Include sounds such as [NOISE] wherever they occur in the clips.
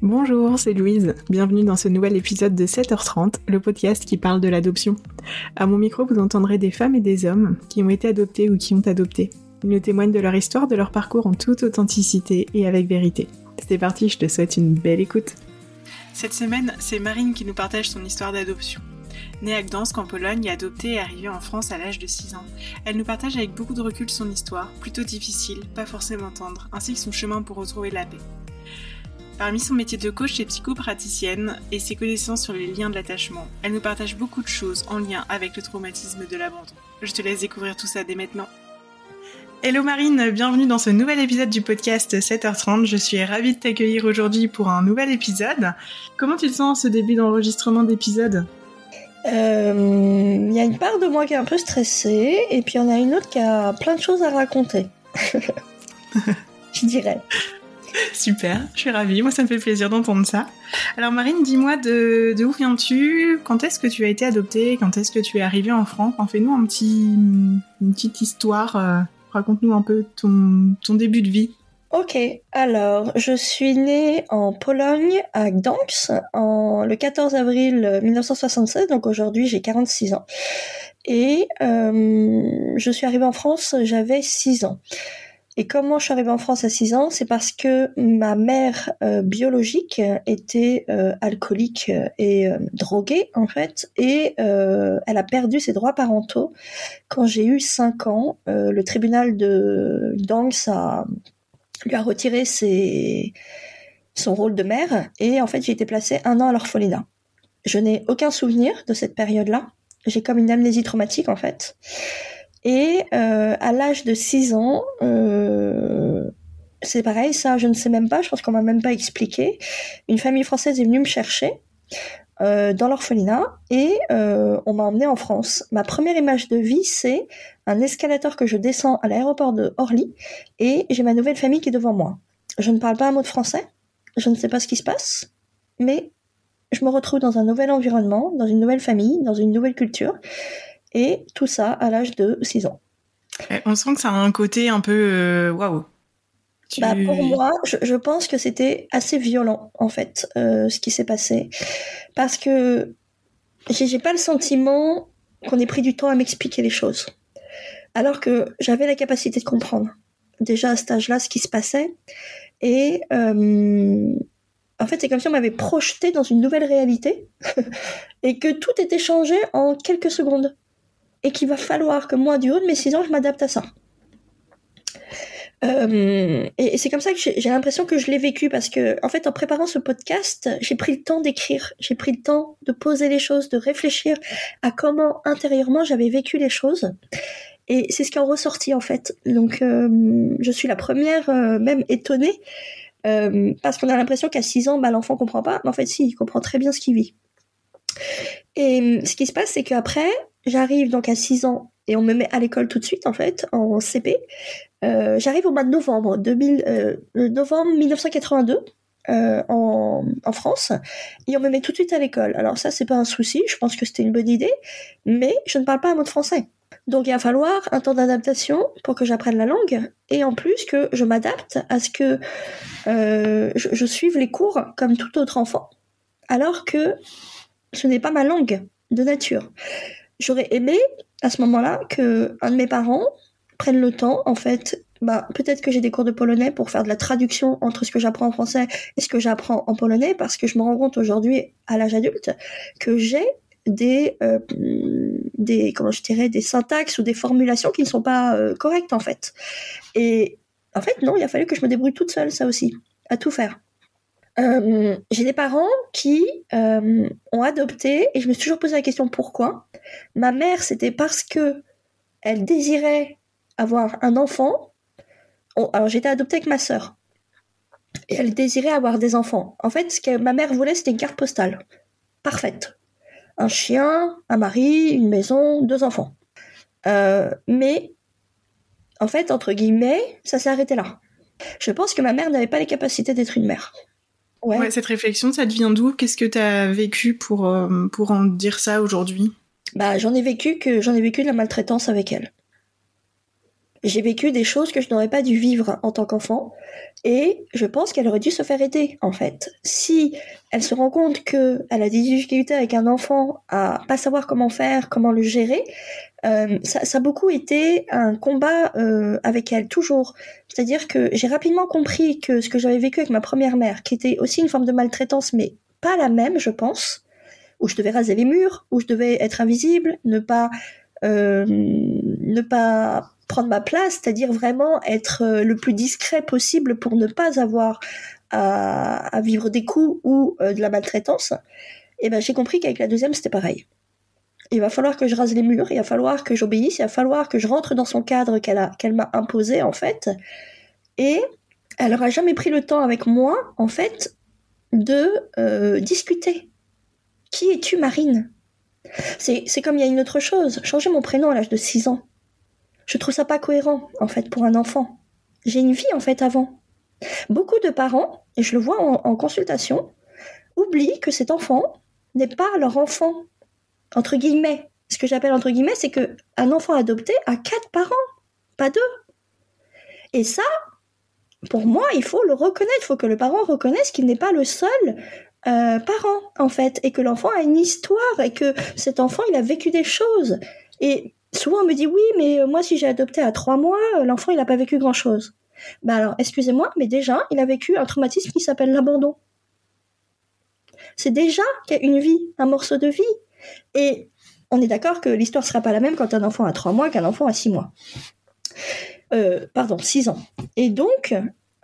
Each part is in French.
Bonjour, c'est Louise. Bienvenue dans ce nouvel épisode de 7h30, le podcast qui parle de l'adoption. À mon micro, vous entendrez des femmes et des hommes qui ont été adoptés ou qui ont adopté. Ils nous témoignent de leur histoire, de leur parcours en toute authenticité et avec vérité. C'est parti, je te souhaite une belle écoute. Cette semaine, c'est Marine qui nous partage son histoire d'adoption. Née à Gdansk en Pologne adoptée et arrivée en France à l'âge de 6 ans, elle nous partage avec beaucoup de recul son histoire, plutôt difficile, pas forcément tendre, ainsi que son chemin pour retrouver la paix. Parmi son métier de coach et psychopraticienne et ses connaissances sur les liens de l'attachement, elle nous partage beaucoup de choses en lien avec le traumatisme de l'abandon. Je te laisse découvrir tout ça dès maintenant. Hello Marine, bienvenue dans ce nouvel épisode du podcast 7h30. Je suis ravie de t'accueillir aujourd'hui pour un nouvel épisode. Comment tu te sens ce début d'enregistrement d'épisode? Il euh, y a une part de moi qui est un peu stressée, et puis il y en a une autre qui a plein de choses à raconter. [LAUGHS] je dirais. [LAUGHS] Super, je suis ravie. Moi, ça me fait plaisir d'entendre ça. Alors, Marine, dis-moi de, où viens-tu? Quand est-ce que tu as été adoptée? Quand est-ce que tu es arrivée en France? Fais-nous un une petite histoire. Euh, raconte-nous un peu ton, ton début de vie. Ok, alors je suis née en Pologne, à Gdansk, en, le 14 avril 1976, donc aujourd'hui j'ai 46 ans. Et euh, je suis arrivée en France, j'avais 6 ans. Et comment je suis arrivée en France à 6 ans C'est parce que ma mère euh, biologique était euh, alcoolique et droguée en fait, et elle a perdu ses droits parentaux quand j'ai eu 5 ans. le tribunal de a lui a retiré ses, son rôle de mère et en fait j'ai été placée un an à l'orphelinat. Je n'ai aucun souvenir de cette période-là. J'ai comme une amnésie traumatique en fait. Et euh, à l'âge de 6 ans, euh, c'est pareil, ça je ne sais même pas, je pense qu'on m'a même pas expliqué. Une famille française est venue me chercher euh, dans l'orphelinat et euh, on m'a emmené en France. Ma première image de vie, c'est un escalator que je descends à l'aéroport de Orly et j'ai ma nouvelle famille qui est devant moi. Je ne parle pas un mot de français, je ne sais pas ce qui se passe, mais je me retrouve dans un nouvel environnement, dans une nouvelle famille, dans une nouvelle culture et tout ça à l'âge de 6 ans. On sent que ça a un côté un peu euh, Bah, pour moi, je, pense que c'était assez violent, en fait, euh, ce qui s'est passé. Parce que j'ai pas le sentiment qu'on ait pris du temps à m'expliquer les choses. Alors que j'avais la capacité de comprendre, déjà à cet âge-là, ce qui se passait. Et euh, en fait, c'est comme si on m'avait projeté dans une nouvelle réalité [LAUGHS] et que tout était changé en quelques secondes. Et qu'il va falloir que moi, du haut de mes 6 ans, je m'adapte à ça. Euh, et c'est comme ça que j'ai l'impression que je l'ai vécu parce que, en fait, en préparant ce podcast, j'ai pris le temps d'écrire, j'ai pris le temps de poser les choses, de réfléchir à comment intérieurement j'avais vécu les choses. Et c'est ce qui en ressorti en fait. Donc, euh, je suis la première euh, même étonnée parce qu'on a l'impression qu'à 6 ans, bah, l'enfant comprend pas, mais en fait, si, il comprend très bien ce qu'il vit. Et ce qui se passe, c'est qu'après, j'arrive donc à 6 ans et on me met à l'école tout de suite en fait en CP. Euh, j'arrive au mois de novembre 2000, euh, novembre 1982. Euh, en, en, France et on me met tout de suite à l'école. Alors ça c'est pas un souci, je pense que c'était une bonne idée, mais je ne parle pas un mot de français. Donc il va falloir un temps d'adaptation pour que j'apprenne la langue et en plus que je m'adapte à ce que euh, je, je, suive les cours comme tout autre enfant, alors que ce n'est pas ma langue de nature. J'aurais aimé à ce moment-là que un de mes parents prenne le temps, en fait, bah, peut-être que j'ai des cours de polonais pour faire de la traduction entre ce que j'apprends en français et ce que j'apprends en polonais, parce que je me rends compte aujourd'hui, à l'âge adulte, que j'ai des, euh, des, comment je dirais, des syntaxes ou des formulations qui ne sont pas euh, correctes, en fait. Et en fait, non, il a fallu que je me débrouille toute seule, ça aussi, à tout faire. Euh, j'ai des parents qui ont adopté et je me suis toujours posé la question pourquoi. Ma mère, c'était parce que elle désirait avoir un enfant. alors j'étais adoptée avec ma sœur et elle désirait avoir des enfants. En fait, ce que ma mère voulait, c'était une carte postale parfaite. Un chien, un mari, une maison, deux enfants. Euh, mais en fait, entre guillemets, ça s'est arrêté là. Je pense que ma mère n'avait pas les capacités d'être une mère. Ouais. cette réflexion, ça te vient d'où? Qu'est-ce que tu as vécu pour, euh, pour en dire ça aujourd'hui? Bah, j'en ai vécu que j'en ai vécu de la maltraitance avec elle. J'ai vécu des choses que je n'aurais pas dû vivre en tant qu'enfant. Et je pense qu'elle aurait dû se faire aider, en fait. Si elle se rend compte qu'elle a des difficultés avec un enfant à pas savoir comment faire, comment le gérer, euh, ça, a beaucoup été un combat euh, avec elle, toujours. C'est-à-dire que j'ai rapidement compris que ce que j'avais vécu avec ma première mère, qui était aussi une forme de maltraitance, mais pas la même, je pense, où je devais raser les murs, où je devais être invisible, ne pas... Euh, ne pas prendre ma place, c'est-à-dire vraiment être euh, le plus discret possible pour ne pas avoir à, vivre des coups ou euh, de la maltraitance, et eh ben j'ai compris qu'avec la deuxième c'était pareil. Il va falloir que je rase les murs, il va falloir que j'obéisse, il va falloir que je rentre dans son cadre qu'elle qu'elle m'a imposé en fait. Et elle aura jamais pris le temps avec moi en fait de euh, discuter. Qui es-tu Marine? C'est comme il y a une autre chose. Changer mon prénom à l'âge de 6 ans. Je trouve ça pas cohérent, en fait, pour un enfant. J'ai une vie, en fait, avant. Beaucoup de parents, et je le vois en, consultation, oublient que cet enfant n'est pas leur enfant. Entre guillemets. Ce que j'appelle entre guillemets, c'est que un enfant adopté a quatre parents, pas deux. Et ça, pour moi, il faut le reconnaître. Il faut que le parent reconnaisse qu'il n'est pas le seul euh, parent, en fait, et que l'enfant a une histoire, et que cet enfant, il a vécu des choses. Et souvent on me dit oui, mais euh, moi si j'ai adopté à trois mois, euh, l'enfant il n'a pas vécu grand chose. Bah alors, excusez-moi, mais déjà, il a vécu un traumatisme qui s'appelle l'abandon. C'est déjà qu'il y a une vie, un morceau de vie. Et on est d'accord que l'histoire sera pas la même quand un enfant a trois mois qu'un enfant a six mois. Euh, pardon, six ans. Et donc,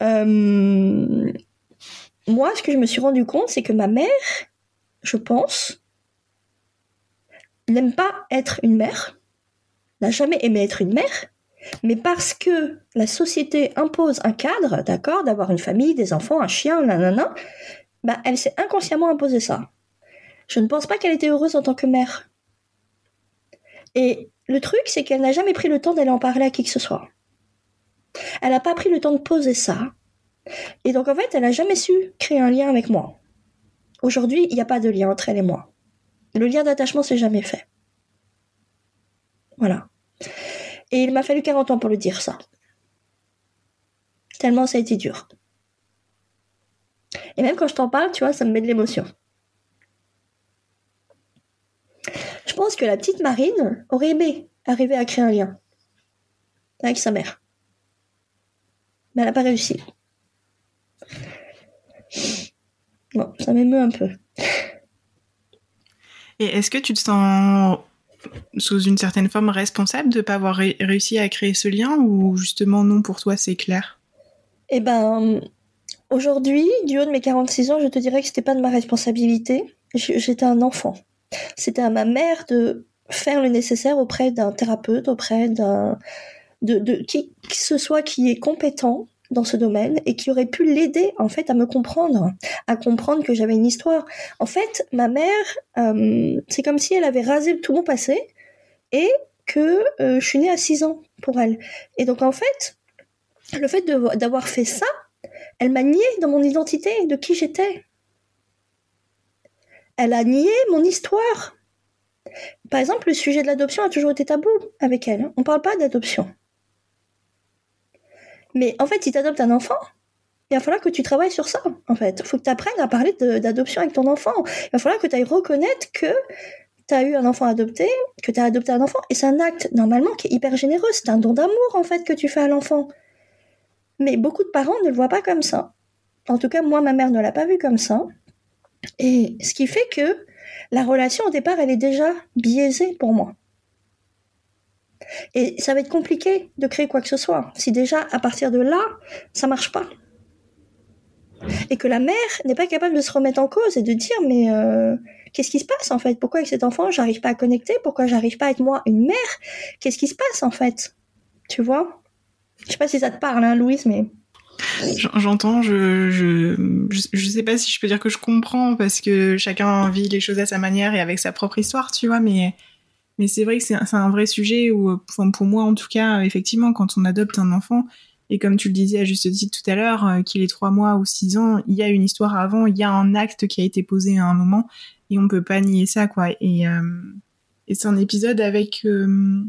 moi, ce que je me suis rendu compte, c'est que ma mère, je pense, n'aime pas être une mère n'a jamais aimé être une mère, mais parce que la société impose un cadre, d'accord, d'avoir une famille, des enfants, un chien, nanana, bah, elle s'est inconsciemment imposé ça. Je ne pense pas qu'elle était heureuse en tant que mère. Et le truc, c'est qu'elle n'a jamais pris le temps d'aller en parler à qui que ce soit. Elle n'a pas pris le temps de poser ça. Et donc, en fait, elle n'a jamais su créer un lien avec moi. Aujourd'hui, il n'y a pas de lien entre elle et moi. Le lien d'attachement s'est jamais fait. Voilà. Et il m'a fallu 40 ans pour le dire ça. Tellement ça a été dur. Et même quand je t'en parle, tu vois, ça me met de l'émotion. Je pense que la petite Marine aurait aimé arriver à créer un lien avec sa mère. Mais elle n'a pas réussi. Bon, ça m'émeut un peu. Et est-ce que tu te sens sous une certaine forme responsable de ne pas avoir réussi à créer ce lien ou justement non pour toi c'est clair? Eh ben aujourd'hui, du haut de mes 46 ans, je te dirais que c'était pas de ma responsabilité. J'étais un enfant. C'était à ma mère de faire le nécessaire auprès d'un thérapeute, auprès d'un de, de qui que ce soit qui est compétent dans ce domaine et qui aurait pu l'aider en fait à me comprendre, à comprendre que j'avais une histoire. En fait, ma mère, euh, c'est comme si elle avait rasé tout mon passé et que euh, je suis née à 6 ans pour elle. Et donc en fait, le fait d'avoir fait ça, elle m'a nié dans mon identité de qui j'étais. Elle a nié mon histoire. Par exemple, le sujet de l'adoption a toujours été tabou avec elle. On ne parle pas d'adoption. Mais en fait, si tu adoptes un enfant, il va falloir que tu travailles sur ça, en fait. Il faut que tu apprennes à parler d'adoption avec ton enfant. Il va falloir que tu ailles reconnaître que tu as eu un enfant adopté, que tu as adopté un enfant, et c'est un acte, normalement, qui est hyper généreux. C'est un don d'amour, en fait, que tu fais à l'enfant. Mais beaucoup de parents ne le voient pas comme ça. En tout cas, moi, ma mère ne l'a pas vu comme ça. Et ce qui fait que la relation, au départ, elle est déjà biaisée pour moi. Et ça va être compliqué de créer quoi que ce soit. Si déjà, à partir de là, ça marche pas. Et que la mère n'est pas capable de se remettre en cause et de dire, mais euh, qu'est-ce qui se passe en fait? Pourquoi avec cet enfant, j'arrive pas à connecter? Pourquoi j'arrive pas à être moi une mère? Qu'est-ce qui se passe en fait? Tu vois? Je sais pas si ça te parle, hein, Louise, mais... J'entends, je, je, je, sais pas si je peux dire que je comprends parce que chacun vit les choses à sa manière et avec sa propre histoire, tu vois, mais mais c'est vrai que c'est un vrai sujet où, enfin, pour moi en tout cas, effectivement, quand on adopte un enfant, et comme tu le disais à juste titre tout à l'heure, euh, qu'il ait trois mois ou six ans, il y a une histoire avant, il y a un acte qui a été posé à un moment, et on peut pas nier ça, quoi. Et, euh, et c'est un épisode avec, euh,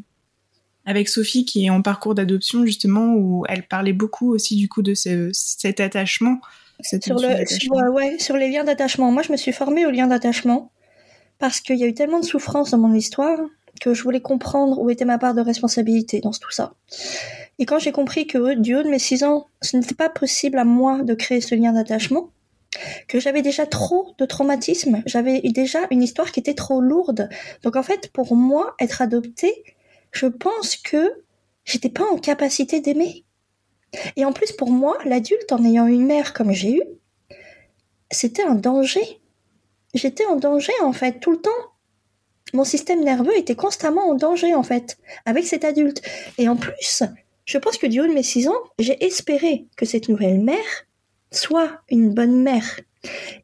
avec Sophie qui est en parcours d'adoption justement où elle parlait beaucoup aussi du coup de cet attachement. sur, le, ouais, sur les liens d'attachement. Moi, je me suis formée aux liens d'attachement parce qu'il y a eu tellement de souffrance dans mon histoire que je voulais comprendre où était ma part de responsabilité dans tout ça. Et quand j'ai compris que du haut de mes six ans, ce n'était pas possible à moi de créer ce lien d'attachement, que j'avais déjà trop de traumatisme, j'avais déjà une histoire qui était trop lourde. Donc en fait, pour moi, être adoptée, je pense que j'étais pas en capacité d'aimer. Et en plus, pour moi, l'adulte, en ayant une mère comme j'ai eu, c'était un danger. J'étais en danger, en fait, tout le temps. Mon système nerveux était constamment en danger, en fait, avec cet adulte. Et en plus, je pense que du haut de mes six ans, j'ai espéré que cette nouvelle mère soit une bonne mère.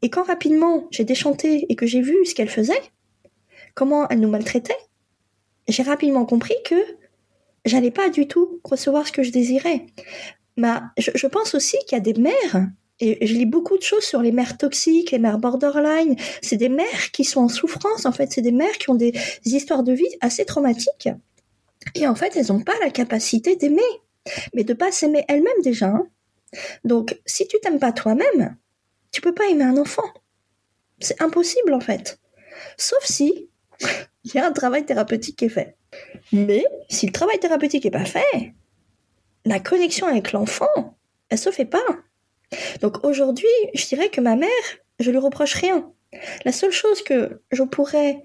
Et quand rapidement j'ai déchanté et que j'ai vu ce qu'elle faisait, comment elle nous maltraitait, j'ai rapidement compris que j'allais pas du tout recevoir ce que je désirais. Ma, je, pense aussi qu'il y a des mères, et je lis beaucoup de choses sur les mères toxiques, les mères borderline, c'est des mères qui sont en souffrance, en fait, c'est des mères qui ont des histoires de vie assez traumatiques et en fait, elles n'ont pas la capacité d'aimer, mais de pas s'aimer elles-mêmes déjà. Hein. Donc, si tu t'aimes pas toi-même, tu peux pas aimer un enfant. C'est impossible en fait. Sauf si [LAUGHS] il y a un travail thérapeutique qui est fait. Mais si le travail thérapeutique est pas fait, la connexion avec l'enfant, elle se fait pas. Donc aujourd'hui, je dirais que ma mère, je lui reproche rien. La seule chose que je pourrais,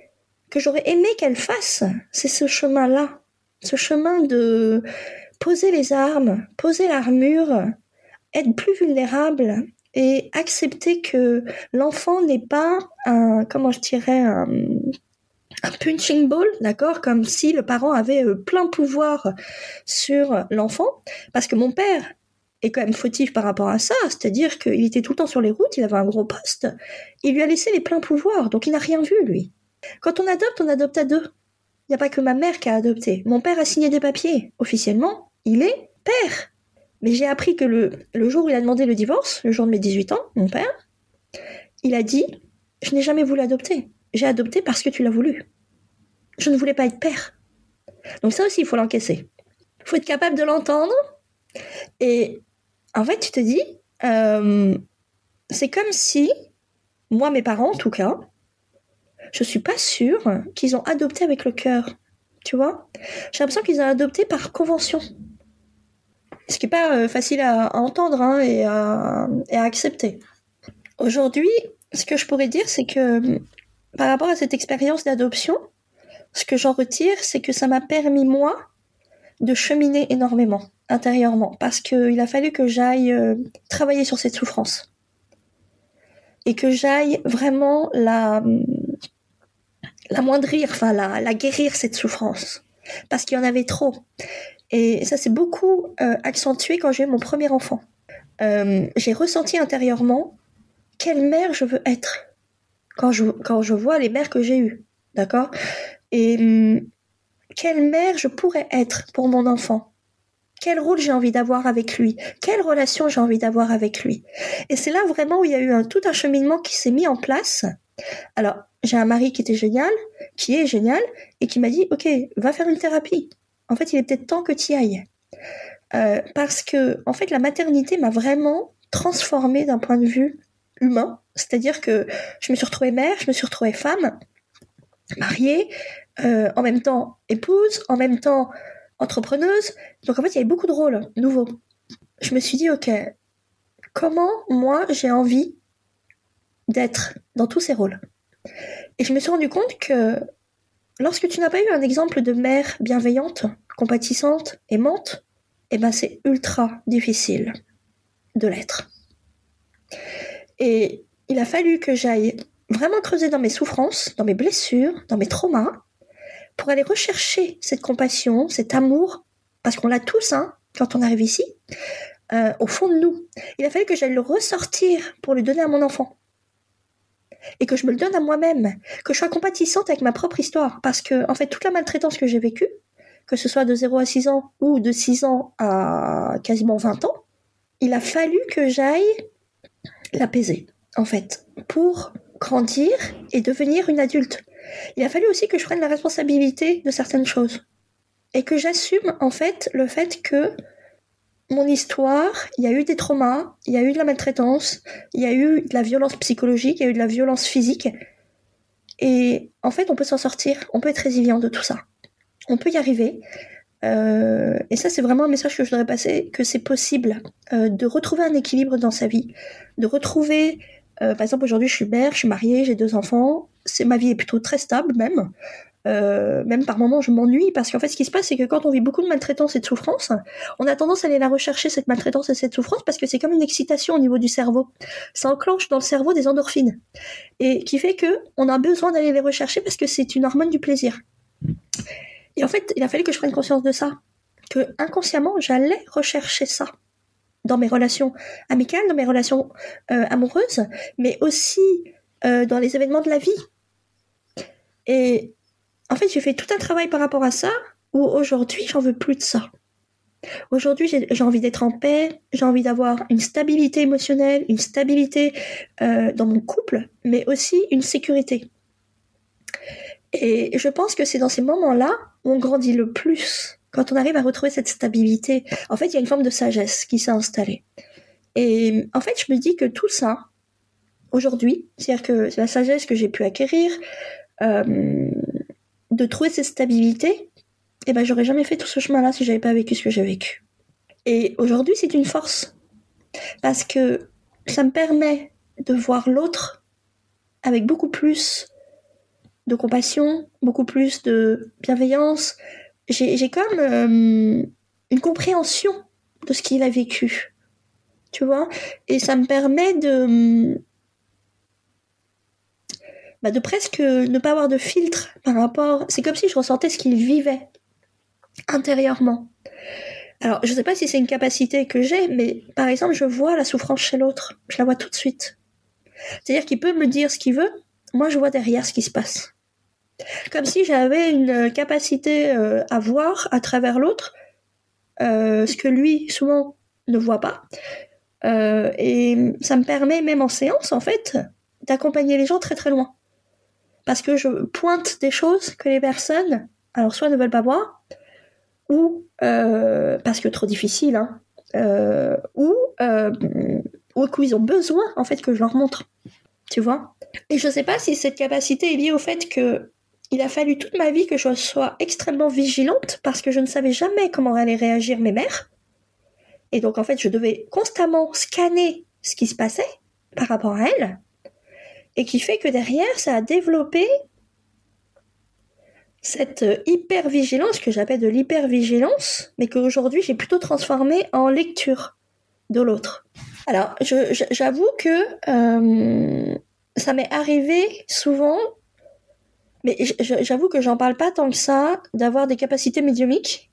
que j'aurais aimé qu'elle fasse, c'est ce chemin-là ce chemin de poser les armes, poser l'armure, être plus vulnérable et accepter que l'enfant n'est pas un, comment je dirais, un, punching ball, d'accord, comme si le parent avait euh, plein pouvoir sur l'enfant, parce que mon père est quand même fautif par rapport à ça, c'est-à-dire qu'il était tout le temps sur les routes, il avait un gros poste, il lui a laissé les pleins pouvoirs, donc il n'a rien vu, lui. Quand on adopte, on adopte à deux. Il n'y a pas que ma mère qui a adopté. Mon père a signé des papiers. Officiellement, il est père. Mais j'ai appris que le, le jour où il a demandé le divorce, le jour de mes 18 ans, mon père, il a dit Je n'ai jamais voulu adopter. J'ai adopté parce que tu l'as voulu. Je ne voulais pas être père. Donc ça aussi, il faut l'encaisser. Il faut être capable de l'entendre. Et en fait, tu te dis, euh, c'est comme si, moi, mes parents en tout cas, je suis pas sûre qu'ils ont adopté avec le cœur. Tu vois J'ai l'impression qu'ils ont adopté par convention. Ce qui n'est pas euh, facile à, entendre hein, et, à, accepter. Aujourd'hui, ce que je pourrais dire, c'est que par rapport à cette expérience d'adoption, ce que j'en retire, c'est que ça m'a permis, moi, de cheminer énormément intérieurement, parce qu'il a fallu que j'aille euh, travailler sur cette souffrance. Et que j'aille vraiment la, l'amoindrir, enfin la, la guérir cette souffrance, parce qu'il y en avait trop. Et ça s'est beaucoup euh, accentué quand j'ai eu mon premier enfant. Euh, j'ai ressenti intérieurement quelle mère je veux être quand je, quand je vois les mères que j'ai eues, d'accord? Et hum, quelle mère je pourrais être pour mon enfant? Quel rôle j'ai envie d'avoir avec lui, quelle relation j'ai envie d'avoir avec lui? Et c'est là vraiment où il y a eu tout un cheminement qui s'est mis en place. Alors, j'ai un mari qui était génial, qui est génial, et qui m'a dit, OK, va faire une thérapie. En fait, il est peut-être temps que tu y ailles. Euh, parce que, en fait, la maternité m'a vraiment transformée d'un point de vue humain. C'est-à-dire que je me suis retrouvée mère, je me suis retrouvée femme, mariée, euh, en même temps épouse, en même temps entrepreneuse. Donc, en fait, il y avait beaucoup de rôles nouveaux. Je me suis dit, OK, comment moi j'ai envie d'être dans tous ces rôles? Et je me suis rendu compte que lorsque tu n'as pas eu un exemple de mère bienveillante, compatissante, aimante, eh ben c'est ultra difficile de l'être. Et il a fallu que j'aille vraiment creuser dans mes souffrances, dans mes blessures, dans mes traumas, pour aller rechercher cette compassion, cet amour, parce qu'on l'a tous, hein, quand on arrive ici, euh, au fond de nous. Il a fallu que j'aille le ressortir pour le donner à mon enfant et que je me le donne à moi-même, que je sois compatissante avec ma propre histoire, parce que en fait toute la maltraitance que j'ai vécue, que ce soit de 0 à 6 ans ou de 6 ans à quasiment 20 ans, il a fallu que j'aille l'apaiser, en fait, pour grandir et devenir une adulte. Il a fallu aussi que je prenne la responsabilité de certaines choses. et que j'assume en fait le fait que mon histoire, il y a eu des traumas, il y a eu de la maltraitance, il y a eu de la violence psychologique, il y a eu de la violence physique. Et en fait, on peut s'en sortir, on peut être résilient de tout ça. On peut y arriver. Euh, et ça, c'est vraiment un message que je voudrais passer, que c'est possible euh, de retrouver un équilibre dans sa vie, de retrouver, euh, par exemple, aujourd'hui, je suis mère, je suis mariée, j'ai deux enfants, c'est ma vie est plutôt très stable même. Euh, même par moments, je m'ennuie parce qu'en fait, ce qui se passe, c'est que quand on vit beaucoup de maltraitance et de souffrance, on a tendance à aller la rechercher cette maltraitance et cette souffrance parce que c'est comme une excitation au niveau du cerveau. Ça enclenche dans le cerveau des endorphines et qui fait que on a besoin d'aller les rechercher parce que c'est une hormone du plaisir. Et en fait, il a fallu que je prenne conscience de ça, que inconsciemment, j'allais rechercher ça dans mes relations amicales, dans mes relations euh, amoureuses, mais aussi euh, dans les événements de la vie. Et en fait, j'ai fait tout un travail par rapport à ça, où aujourd'hui, j'en veux plus de ça. Aujourd'hui, j'ai envie d'être en paix, j'ai envie d'avoir une stabilité émotionnelle, une stabilité euh, dans mon couple, mais aussi une sécurité. Et je pense que c'est dans ces moments-là où on grandit le plus, quand on arrive à retrouver cette stabilité. En fait, il y a une forme de sagesse qui s'est installée. Et en fait, je me dis que tout ça, aujourd'hui, c'est-à-dire que la sagesse que j'ai pu acquérir, euh, de trouver cette stabilité, eh ben j'aurais jamais fait tout ce chemin-là si j'avais pas vécu ce que j'ai vécu. Et aujourd'hui, c'est une force parce que ça me permet de voir l'autre avec beaucoup plus de compassion, beaucoup plus de bienveillance. J'ai comme euh, une compréhension de ce qu'il a vécu, tu vois, et ça me permet de bah, de presque ne pas avoir de filtre par rapport. C'est comme si je ressentais ce qu'il vivait intérieurement. Alors, je ne sais pas si c'est une capacité que j'ai, mais par exemple, je vois la souffrance chez l'autre. Je la vois tout de suite. C'est-à-dire qu'il peut me dire ce qu'il veut, moi je vois derrière ce qui se passe. Comme si j'avais une capacité euh, à voir à travers l'autre euh, ce que lui souvent ne voit pas. Euh, et ça me permet même en séance en fait d'accompagner les gens très très loin parce que je pointe des choses que les personnes, alors soit ne veulent pas voir, ou euh, parce que trop difficile, hein, euh, ou, euh, ou qu'ils ont besoin en fait que je leur montre. Tu vois Et je sais pas si cette capacité est liée au fait que il a fallu toute ma vie que je sois extrêmement vigilante parce que je ne savais jamais comment allaient réagir mes mères. Et donc en fait, je devais constamment scanner ce qui se passait par rapport à elles et qui fait que derrière, ça a développé cette euh, hyper-vigilance que j'appelle de l'hyper-vigilance, mais qu'aujourd'hui j'ai plutôt transformé en lecture de l'autre. Alors, j'avoue que euh, ça m'est arrivé souvent, mais j'avoue que j'en parle pas tant que ça, d'avoir des capacités médiumiques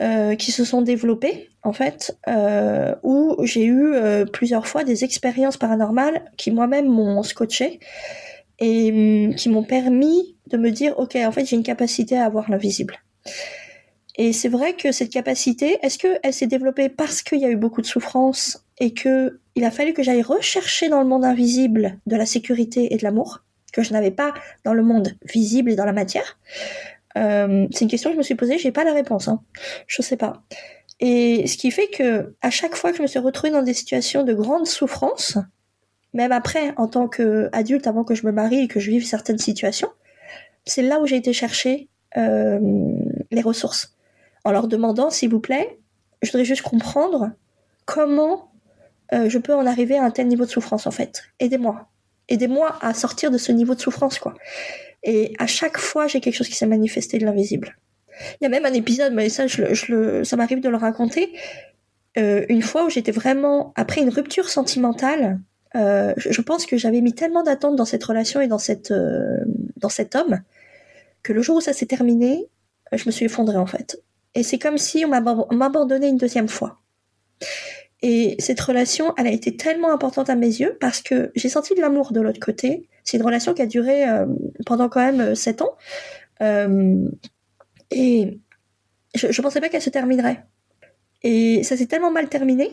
euh, qui se sont développées en fait, euh, où j'ai eu euh, plusieurs fois des expériences paranormales qui moi-même m'ont scotché et hum, qui m'ont permis de me dire ok en fait j'ai une capacité à voir l'invisible. Et c'est vrai que cette capacité, est-ce qu'elle s'est développée parce qu'il y a eu beaucoup de souffrance et que il a fallu que j'aille rechercher dans le monde invisible de la sécurité et de l'amour que je n'avais pas dans le monde visible et dans la matière euh, c'est une question que je me suis posée, j'ai pas la réponse. Hein. Je sais pas. Et ce qui fait que à chaque fois que je me suis retrouvée dans des situations de grande souffrance, même après, en tant qu'adulte, avant que je me marie et que je vive certaines situations, c'est là où j'ai été chercher euh, les ressources. En leur demandant, s'il vous plaît, je voudrais juste comprendre comment euh, je peux en arriver à un tel niveau de souffrance, en fait. Aidez-moi. Aidez-moi à sortir de ce niveau de souffrance, quoi. Et à chaque fois, j'ai quelque chose qui s'est manifesté de l'invisible. Il y a même un épisode, mais ça, ça m'arrive de le raconter, euh, une fois où j'étais vraiment, après une rupture sentimentale, euh, je, pense que j'avais mis tellement d'attentes dans cette relation et dans, cette, euh, dans cet homme, que le jour où ça s'est terminé, je me suis effondrée en fait. Et c'est comme si on m'abandonnait une deuxième fois. Et cette relation, elle a été tellement importante à mes yeux parce que j'ai senti de l'amour de l'autre côté. C'est une relation qui a duré euh, pendant quand même euh, sept ans. Euh, et je, ne pensais pas qu'elle se terminerait. Et ça s'est tellement mal terminé,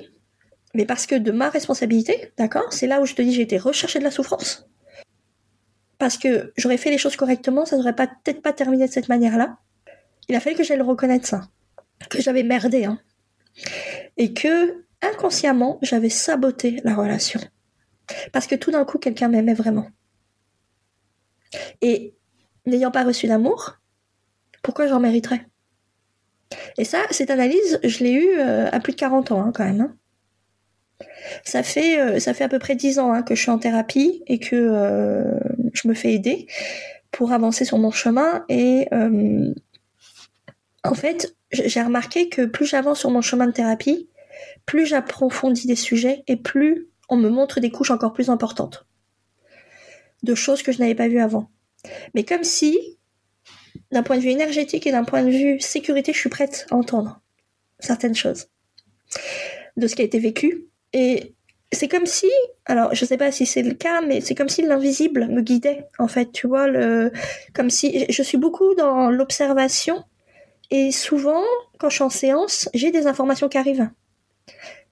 mais parce que de ma responsabilité, d'accord, c'est là où je te dis j'ai été rechercher de la souffrance. Parce que j'aurais fait les choses correctement, ça n'aurait peut-être pas terminé de cette manière-là. il a fallu que j'aille le reconnaître ça, que j'avais merdé, hein. et que inconsciemment j'avais saboté la relation, parce que tout d'un coup quelqu'un m'aimait vraiment. Et n'ayant pas reçu d'amour, pourquoi j'en mériterais? Et ça, cette analyse, je l'ai eue euh, à plus de 40 ans hein, quand même. Hein. Ça fait, euh, ça fait à peu près 10 ans hein, que je suis en thérapie et que euh, je me fais aider pour avancer sur mon chemin. Et en fait, j'ai remarqué que plus j'avance sur mon chemin de thérapie, plus j'approfondis des sujets et plus on me montre des couches encore plus importantes de choses que je n'avais pas vues avant. Mais comme si, d'un point de vue énergétique et d'un point de vue sécurité, je suis prête à entendre certaines choses de ce qui a été vécu. Et c'est comme si, alors je sais pas si c'est le cas, mais c'est comme si l'invisible me guidait, en fait, tu vois, le, comme si, je suis beaucoup dans l'observation, et souvent, quand je suis en séance, j'ai des informations qui arrivent.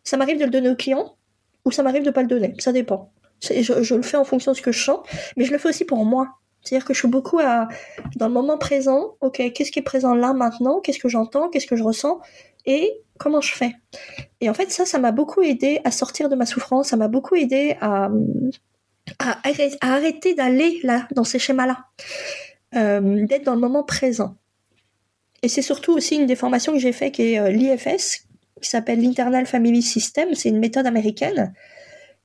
Ça m'arrive de le donner au client, ou ça m'arrive de pas le donner, ça dépend. Je, le fais en fonction de ce que je sens, mais je le fais aussi pour moi. C'est-à-dire que je suis beaucoup dans le moment présent, ok, qu'est-ce qui est présent là maintenant, qu'est-ce que j'entends, qu'est-ce que je ressens, et comment je fais? Et en fait, ça, ça m'a beaucoup aidé à sortir de ma souffrance, ça m'a beaucoup aidé à, à, arrêter d'aller là, dans ces schémas-là, euh, d'être dans le moment présent. Et c'est surtout aussi une des formations que j'ai fait qui est euh, l'IFS, qui s'appelle l'Internal Family System. C'est une méthode américaine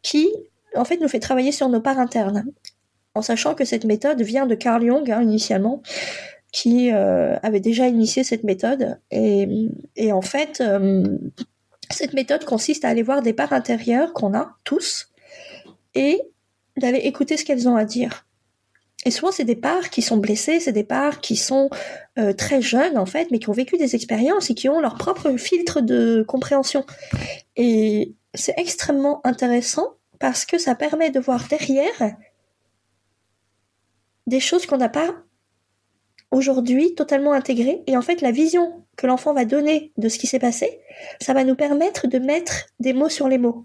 qui, en fait, nous fait travailler sur nos parts internes en sachant que cette méthode vient de Carl Jung hein, initialement, qui euh, avait déjà initié cette méthode. Et, en fait, euh, cette méthode consiste à aller voir des parts intérieures qu'on a tous et d'aller écouter ce qu'elles ont à dire. Et souvent, c'est des parts qui sont blessées, c'est des parts qui sont euh, très jeunes en fait, mais qui ont vécu des expériences et qui ont leur propre filtre de compréhension. Et c'est extrêmement intéressant parce que ça permet de voir derrière des choses qu'on n'a pas aujourd'hui totalement intégrées. Et en fait, la vision que l'enfant va donner de ce qui s'est passé, ça va nous permettre de mettre des mots sur les mots.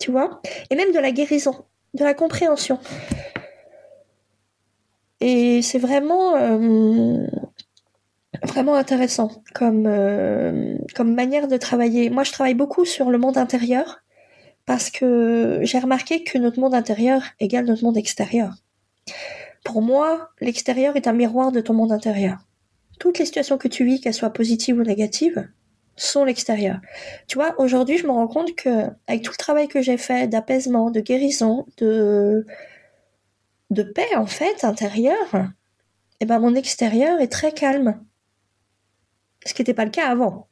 Tu vois? Et même de la guérison, de la compréhension. Et c'est vraiment, euh, intéressant comme, euh, comme manière de travailler. Moi, je travaille beaucoup sur le monde intérieur parce que j'ai remarqué que notre monde intérieur égale notre monde extérieur. Pour moi, l'extérieur est un miroir de ton monde intérieur. Toutes les situations que tu vis, qu'elles soient positives ou négatives, sont l'extérieur. Tu vois, aujourd'hui, je me rends compte que, avec tout le travail que j'ai fait d'apaisement, de guérison, de, de paix, en fait, intérieure, eh ben, mon extérieur est très calme. Ce qui n'était pas le cas avant.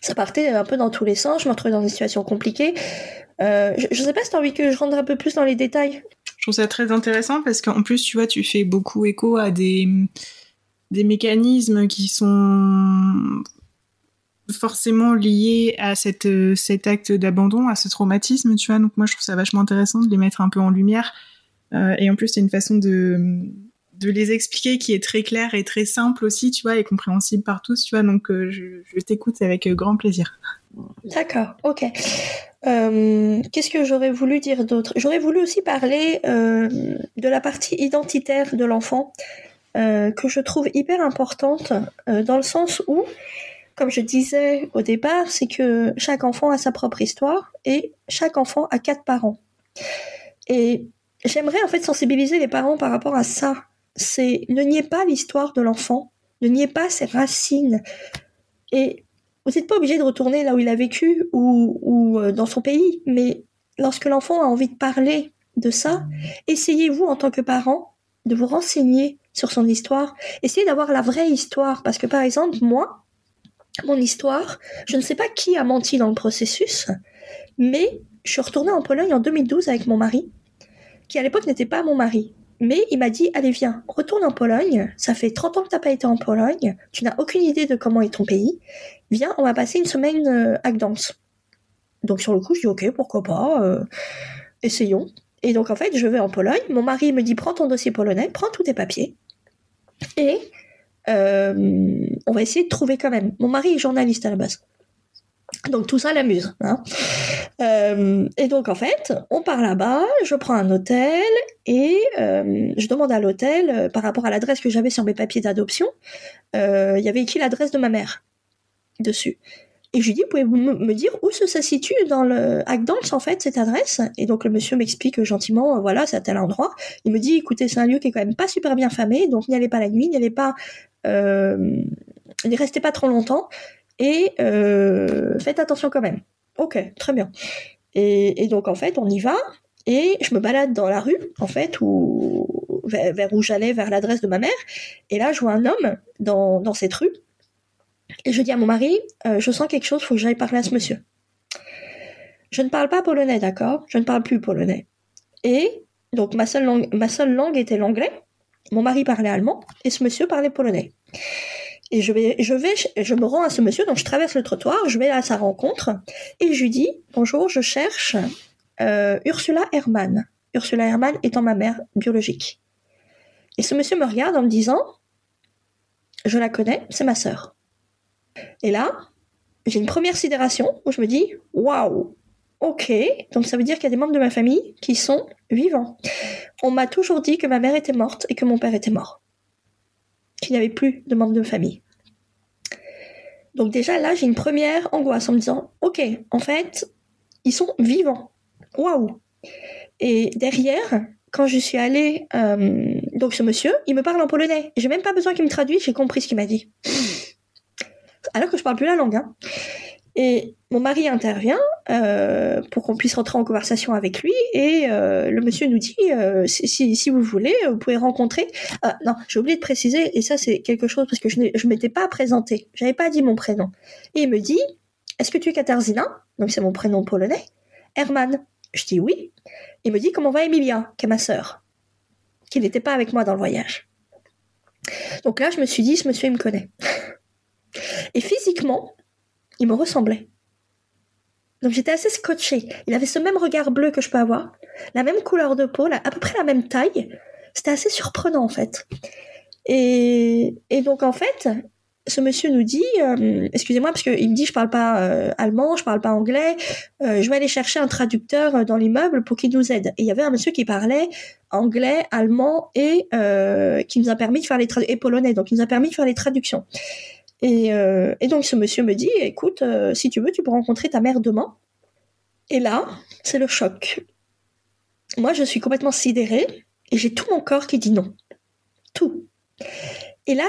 Ça partait un peu dans tous les sens, je me retrouvais dans des situations compliquées. Euh, je, ne sais pas si tu as envie que je rentre un peu plus dans les détails. Je trouve ça très intéressant parce qu'en plus, tu vois, tu fais beaucoup écho à des, des mécanismes qui sont forcément liés à cette, cet acte d'abandon, à ce traumatisme, tu vois. Donc moi, je trouve ça vachement intéressant de les mettre un peu en lumière. Euh, et en plus, c'est une façon de, les expliquer qui est très claire et très simple aussi, tu vois, et compréhensible par tous, tu vois. Donc euh, je, t'écoute avec grand plaisir. D'accord, ok. Euh, qu'est-ce que j'aurais voulu dire d'autre? J'aurais voulu aussi parler euh, de la partie identitaire de l'enfant, euh, que je trouve hyper importante, dans le sens où, comme je disais au départ, c'est que chaque enfant a sa propre histoire et chaque enfant a quatre parents. Et j'aimerais en fait sensibiliser les parents par rapport à ça. C'est ne niez pas l'histoire de l'enfant, ne niez pas ses racines. Et vous n'êtes pas obligé de retourner là où il a vécu ou, euh, dans son pays, mais lorsque l'enfant a envie de parler de ça, essayez-vous en tant que parent de vous renseigner sur son histoire. Essayez d'avoir la vraie histoire, parce que par exemple, moi, mon histoire, je ne sais pas qui a menti dans le processus, mais je suis retournée en Pologne en 2012 avec mon mari, qui à l'époque n'était pas mon mari. Mais il m'a dit, allez viens, retourne en Pologne, ça fait 30 ans que tu n'as pas été en Pologne, tu n'as aucune idée de comment est ton pays, viens, on va passer une semaine euh, à Gdansk. Donc sur le coup, je dis, ok, pourquoi pas, euh, essayons. Et donc en fait, je vais en Pologne, mon mari me dit, prends ton dossier polonais, prends tous tes papiers, et euh, on va essayer de trouver quand même. Mon mari est journaliste à la base. Donc tout ça l'amuse. Hein. Euh, et donc en fait, on part là-bas, je prends un hôtel et euh, je demande à l'hôtel euh, par rapport à l'adresse que j'avais sur mes papiers d'adoption, il y avait écrit l'adresse de ma mère dessus. Et je lui dis, pouvez-vous me dire où se ça situe dans le Hackdance, en fait, cette adresse? Et donc le monsieur m'explique gentiment, voilà, c'est à tel endroit. Il me dit, écoutez, c'est un lieu qui est quand même pas super bien famé, donc n'y allez pas la nuit, n'y allez pas, n'y restez pas trop longtemps, et euh, faites attention quand même. Ok, très bien. Et, donc en fait, on y va, et je me balade dans la rue, en fait, vers, où j'allais, vers l'adresse de ma mère, et là, je vois un homme dans, cette rue et je dis à mon mari, euh, je sens quelque chose, faut que j'aille parler à ce monsieur. Je ne parle pas polonais, d'accord? Je ne parle plus polonais. Et donc ma seule langue, ma seule langue était l'anglais. Mon mari parlait allemand et ce monsieur parlait polonais. Et je vais, je vais, je me rends à ce monsieur, donc je traverse le trottoir, je vais à sa rencontre et je lui dis bonjour, je cherche euh, Ursula Hermann. Ursula Hermann étant ma mère biologique. Et ce monsieur me regarde en me disant je la connais, c'est ma sœur. Et là, j'ai une première sidération où je me dis waouh, ok, donc ça veut dire qu'il y a des membres de ma famille qui sont vivants. On m'a toujours dit que ma mère était morte et que mon père était mort, qu'il n'y avait plus de membres de famille. Donc déjà là, j'ai une première angoisse en me disant ok, en fait, ils sont vivants. Waouh. Et derrière, quand je suis allée, euh, donc ce monsieur, il me parle en polonais. J'ai même pas besoin qu'il me traduise, j'ai compris ce qu'il m'a dit alors que je parle plus la langue. Hein. Et mon mari intervient euh, pour qu'on puisse rentrer en conversation avec lui et euh, le monsieur nous dit euh, si, vous voulez vous pouvez rencontrer ah, non j'ai oublié de préciser et ça c'est quelque chose parce que je ne m'étais pas présenté j'avais pas dit mon prénom. Et il me dit est-ce que tu es Katarzyna donc c'est mon prénom polonais. Herman. Je dis oui. Il me dit comment va Emilia qui est ma sœur? Qui n'était pas avec moi dans le voyage. Donc là je me suis dit ce monsieur il me connaît. [LAUGHS] Et physiquement, il me ressemblait. Donc j'étais assez scotché. Il avait ce même regard bleu que je peux avoir, la même couleur de peau, à peu près la même taille. C'était assez surprenant en fait. Et, donc en fait, ce monsieur nous dit, euh, excusez-moi parce qu'il me dit je parle pas euh, allemand, je parle pas anglais, euh, je vais aller chercher un traducteur dans l'immeuble pour qu'il nous aide. Et il y avait un monsieur qui parlait anglais, allemand et qui nous a permis de faire les et polonais, donc il nous a permis de faire les traductions. Euh, et, donc ce monsieur me dit, écoute, euh, si tu veux, tu peux rencontrer ta mère demain. Et là, c'est le choc. Moi, je suis complètement sidérée et j'ai tout mon corps qui dit non. Tout. Et là,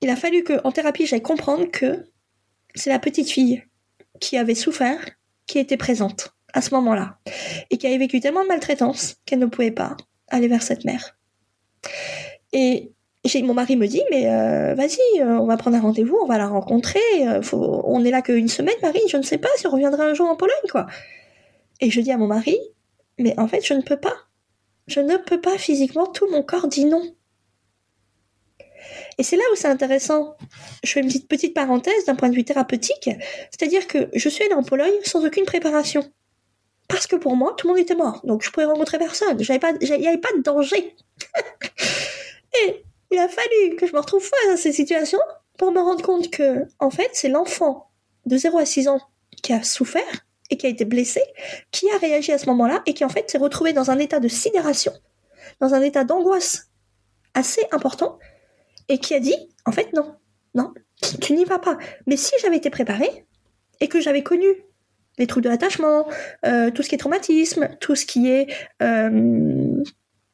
il a fallu que, en thérapie, j'aille comprendre que c'est la petite fille qui avait souffert, qui était présente à ce moment-là, et qui avait vécu tellement de maltraitance qu'elle ne pouvait pas aller vers cette mère. Et mon mari me dit, mais euh, vas-y, euh, on va prendre un rendez-vous, on va la rencontrer. Euh, on est là qu'une semaine, Marie, je ne sais pas si on reviendra un jour en Pologne, quoi. Et je dis à mon mari, mais en fait, je ne peux pas. Je ne peux pas physiquement, tout mon corps dit non. Et c'est là où c'est intéressant. Je fais une petite, parenthèse d'un point de vue thérapeutique, c'est-à-dire que je suis allée en Pologne sans aucune préparation. Parce que pour moi, tout le monde était mort. Donc je pouvais rencontrer personne. Il n'y avait pas de danger. [LAUGHS] Et il a fallu que je me retrouve face à ces situations pour me rendre compte que, en fait, c'est l'enfant de 0 à 6 ans qui a souffert et qui a été blessé, qui a réagi à ce moment-là et qui, en fait, s'est retrouvé dans un état de sidération, dans un état d'angoisse assez important et qui a dit, en fait, non, non, tu n'y vas pas. Mais si j'avais été préparée et que j'avais connu les troubles de l'attachement, euh, tout ce qui est traumatisme, tout ce qui est euh,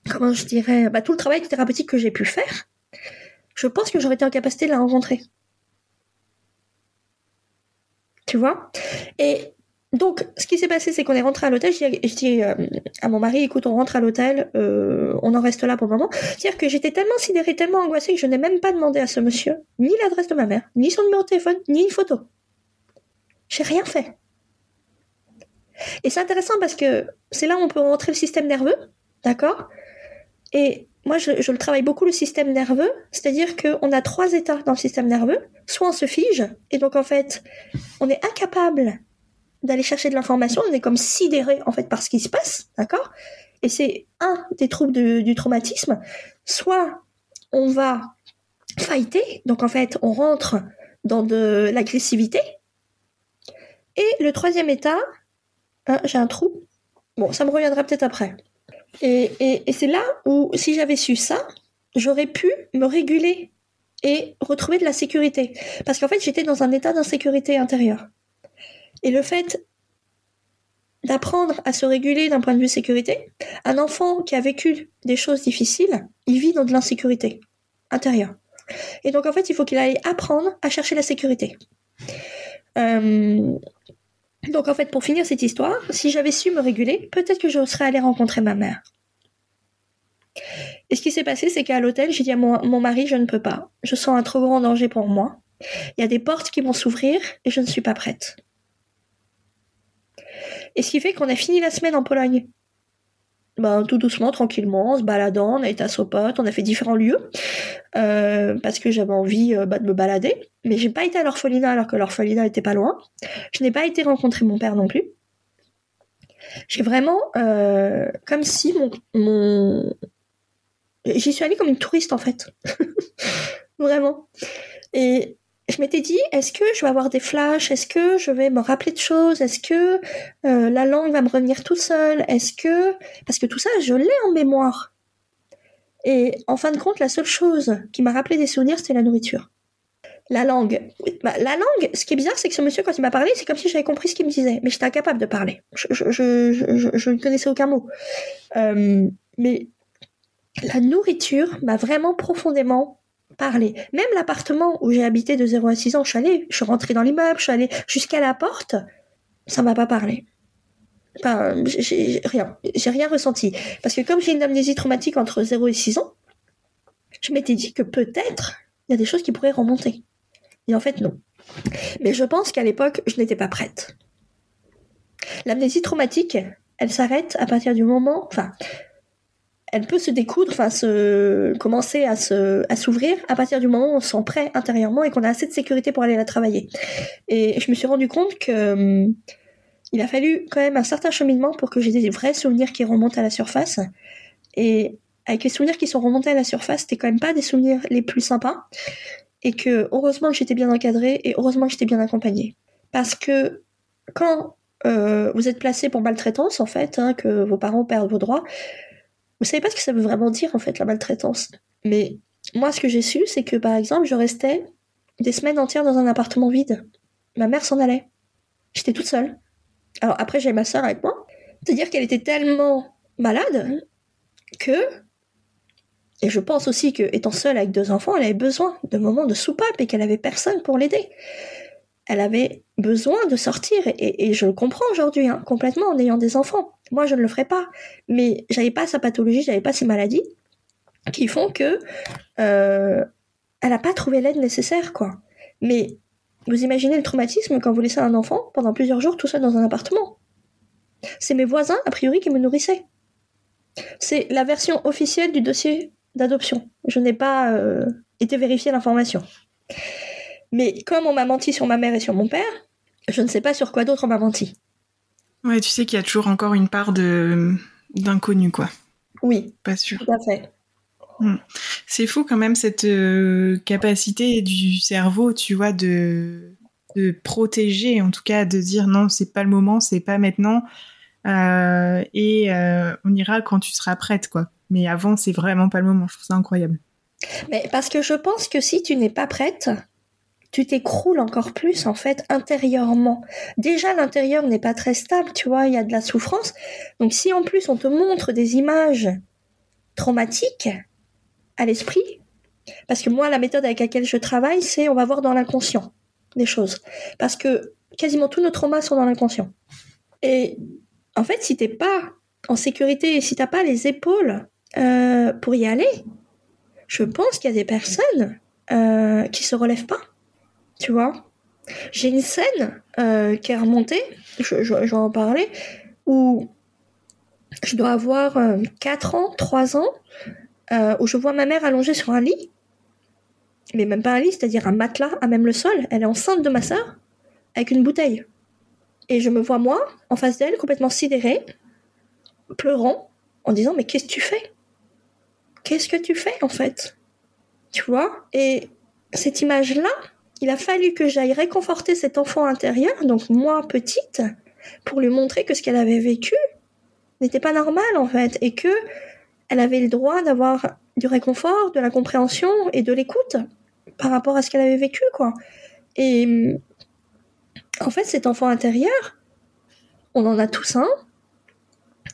comment je dirais, bah, tout le travail thérapeutique que j'ai pu faire, je pense que j'aurais été en capacité de la rencontrer. Tu vois? Et donc, ce qui s'est passé, c'est qu'on est rentré à l'hôtel. Je dis, euh, à mon mari, écoute, on rentre à l'hôtel, euh, on en reste là pour le moment. C'est-à-dire que j'étais tellement sidérée, tellement angoissée que je n'ai même pas demandé à ce monsieur ni l'adresse de ma mère, ni son numéro de téléphone, ni une photo. J'ai rien fait. Et c'est intéressant parce que c'est là où on peut rentrer le système nerveux, d'accord? Et moi, je, le travaille beaucoup le système nerveux, c'est-à-dire qu'on a trois états dans le système nerveux. Soit on se fige, et donc en fait, on est incapable d'aller chercher de l'information, on est comme sidéré en fait par ce qui se passe, d'accord? Et c'est un des troubles du traumatisme. Soit on va fighter, donc en fait, on rentre dans de l'agressivité. Et le troisième état, Hein, j'ai un trou. Bon, ça me reviendra peut-être après. Et, c'est là où, si j'avais su ça, j'aurais pu me réguler et retrouver de la sécurité. Parce qu'en fait, j'étais dans un état d'insécurité intérieure. Et le fait d'apprendre à se réguler d'un point de vue sécurité, un enfant qui a vécu des choses difficiles, il vit dans de l'insécurité intérieure. Et donc en fait, il faut qu'il aille apprendre à chercher la sécurité. Euh, donc en fait, pour finir cette histoire, si j'avais su me réguler, peut-être que je serais allée rencontrer ma mère. Et ce qui s'est passé, c'est qu'à l'hôtel, j'ai dit à mon, mon, mari, je ne peux pas. Je sens un trop grand danger pour moi. Il y a des portes qui vont s'ouvrir et je ne suis pas prête. Et ce qui fait qu'on a fini la semaine en Pologne. Ben, tout doucement, tranquillement, en se baladant, on a été à Sopot, on a fait différents lieux, euh, parce que j'avais envie euh, bah, de me balader. Mais j'ai pas été à l'orphelinat alors que l'orphelinat était pas loin. Je n'ai pas été rencontrer mon père non plus. J'ai vraiment, euh, comme si mon, mon... J'y suis allée comme une touriste en fait. [LAUGHS] vraiment. Et je m'étais dit, est-ce que je vais avoir des flashs? Est-ce que je vais me rappeler de choses? Est-ce que euh, la langue va me revenir tout seul? Est-ce que... Parce que tout ça, je l'ai en mémoire. Et en fin de compte, la seule chose qui m'a rappelé des souvenirs, c'était la nourriture. La langue. Bah, la langue, ce qui est bizarre, c'est que ce monsieur, quand il m'a parlé, c'est comme si j'avais compris ce qu'il me disait. Mais j'étais incapable de parler. Je, ne connaissais aucun mot. Euh, mais la nourriture m'a vraiment profondément parler. Même l'appartement où j'ai habité de 0 à 6 ans, je suis allée, je suis rentrée dans l'immeuble, je suis allée jusqu'à la porte, ça m'a pas parlé. Enfin, j'ai rien, j'ai rien ressenti. Parce que comme j'ai une amnésie traumatique entre 0 et 6 ans, je m'étais dit que peut-être il y a des choses qui pourraient remonter. Et en fait, non. Mais je pense qu'à l'époque, je n'étais pas prête. L'amnésie traumatique, elle s'arrête à partir du moment, enfin, elle peut se découdre, enfin se commencer à s'ouvrir à partir du moment où on se sent prêt intérieurement et qu'on a assez de sécurité pour aller la travailler. Et je me suis rendu compte que hum, il a fallu quand même un certain cheminement pour que j'ai des vrais souvenirs qui remontent à la surface. Et avec les souvenirs qui sont remontés à la surface, c'était quand même pas des souvenirs les plus sympas. Et que heureusement que j'étais bien encadrée et heureusement que j'étais bien accompagnée. Parce que quand euh, vous êtes placé pour maltraitance, en fait, hein, que vos parents perdent vos droits, vous savez pas ce que ça veut vraiment dire en fait la maltraitance. Mais moi ce que j'ai su c'est que par exemple je restais des semaines entières dans un appartement vide. Ma mère s'en allait. J'étais toute seule. Alors après j'ai ma soeur avec moi. C'est-à-dire qu'elle était tellement malade que et je pense aussi que étant seule avec deux enfants, elle avait besoin de moments de soupape et qu'elle avait personne pour l'aider elle avait besoin de sortir et, je le comprends aujourd'hui hein, complètement en ayant des enfants. Moi, je ne le ferais pas, mais j'avais pas sa pathologie, j'avais pas ses maladies qui font que euh, elle n'a pas trouvé l'aide nécessaire, quoi. Mais vous imaginez le traumatisme quand vous laissez un enfant pendant plusieurs jours tout seul dans un appartement. C'est mes voisins, a priori, qui me nourrissaient. C'est la version officielle du dossier d'adoption. Je n'ai pas euh, été vérifier l'information. Mais comme on m'a menti sur ma mère et sur mon père, je ne sais pas sur quoi d'autre on m'a menti. Ouais, tu sais qu'il y a toujours encore une part de d'inconnu, quoi. Oui. Pas sûr. Tout à fait. Hmm. C'est fou quand même cette euh, capacité du cerveau, tu vois, de, de protéger, en tout cas, de dire non, c'est pas le moment, c'est pas maintenant, euh, et euh, on ira quand tu seras prête, quoi. Mais avant, c'est vraiment pas le moment. Je trouve ça incroyable. Mais parce que je pense que si tu n'es pas prête, tu t'écroules encore plus en fait intérieurement. Déjà l'intérieur n'est pas très stable, tu vois, il y a de la souffrance. Donc si en plus on te montre des images traumatiques à l'esprit, parce que moi la méthode avec laquelle je travaille, c'est on va voir dans l'inconscient des choses, parce que quasiment tous nos traumas sont dans l'inconscient. Et en fait, si t'es pas en sécurité si t'as pas les épaules euh, pour y aller, je pense qu'il y a des personnes euh, qui se relèvent pas tu vois. J'ai une scène euh, qui est remontée, je, vais en parler, où je dois avoir 4 euh, ans, 3 ans, euh, où je vois ma mère allongée sur un lit, mais même pas un lit, c'est-à-dire un matelas à même le sol, elle est enceinte de ma sœur, avec une bouteille. Et je me vois moi, en face d'elle, complètement sidérée, pleurant, en disant mais qu'est-ce que tu fais? Qu'est-ce que tu fais en fait? Tu vois? Et cette image-là, il a fallu que j'aille réconforter cet enfant intérieur, donc moi petite, pour lui montrer que ce qu'elle avait vécu n'était pas normal en fait et que elle avait le droit d'avoir du réconfort, de la compréhension et de l'écoute par rapport à ce qu'elle avait vécu quoi. Et en fait, cet enfant intérieur, on en a tous un,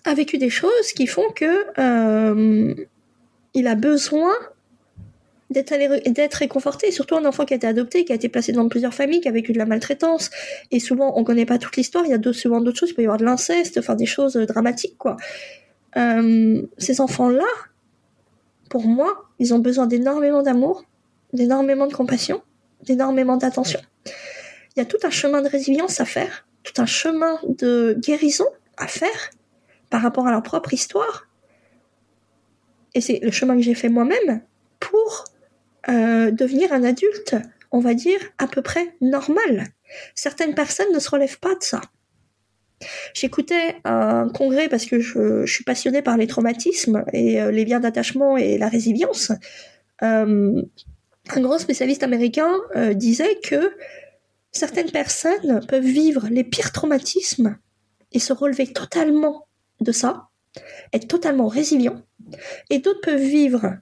a vécu des choses qui font que euh, il a besoin d'être réconforté, surtout un enfant qui a été adopté, qui a été placé dans plusieurs familles, qui a vécu de la maltraitance, et souvent on connaît pas toute l'histoire, il y a souvent d'autres choses, il peut y avoir de l'inceste, enfin des choses dramatiques quoi. Euh, ces enfants-là, pour moi, ils ont besoin d'énormément d'amour, d'énormément de compassion, d'énormément d'attention. Il y a tout un chemin de résilience à faire, tout un chemin de guérison à faire par rapport à leur propre histoire. Et c'est le chemin que j'ai fait moi-même pour euh, devenir un adulte, on va dire, à peu près normal. Certaines personnes ne se relèvent pas de ça. J'écoutais un congrès parce que je, suis passionnée par les traumatismes et euh, les liens d'attachement et la résilience. Euh, un grand spécialiste américain disait que certaines personnes peuvent vivre les pires traumatismes et se relever totalement de ça, être totalement résilient, et d'autres peuvent vivre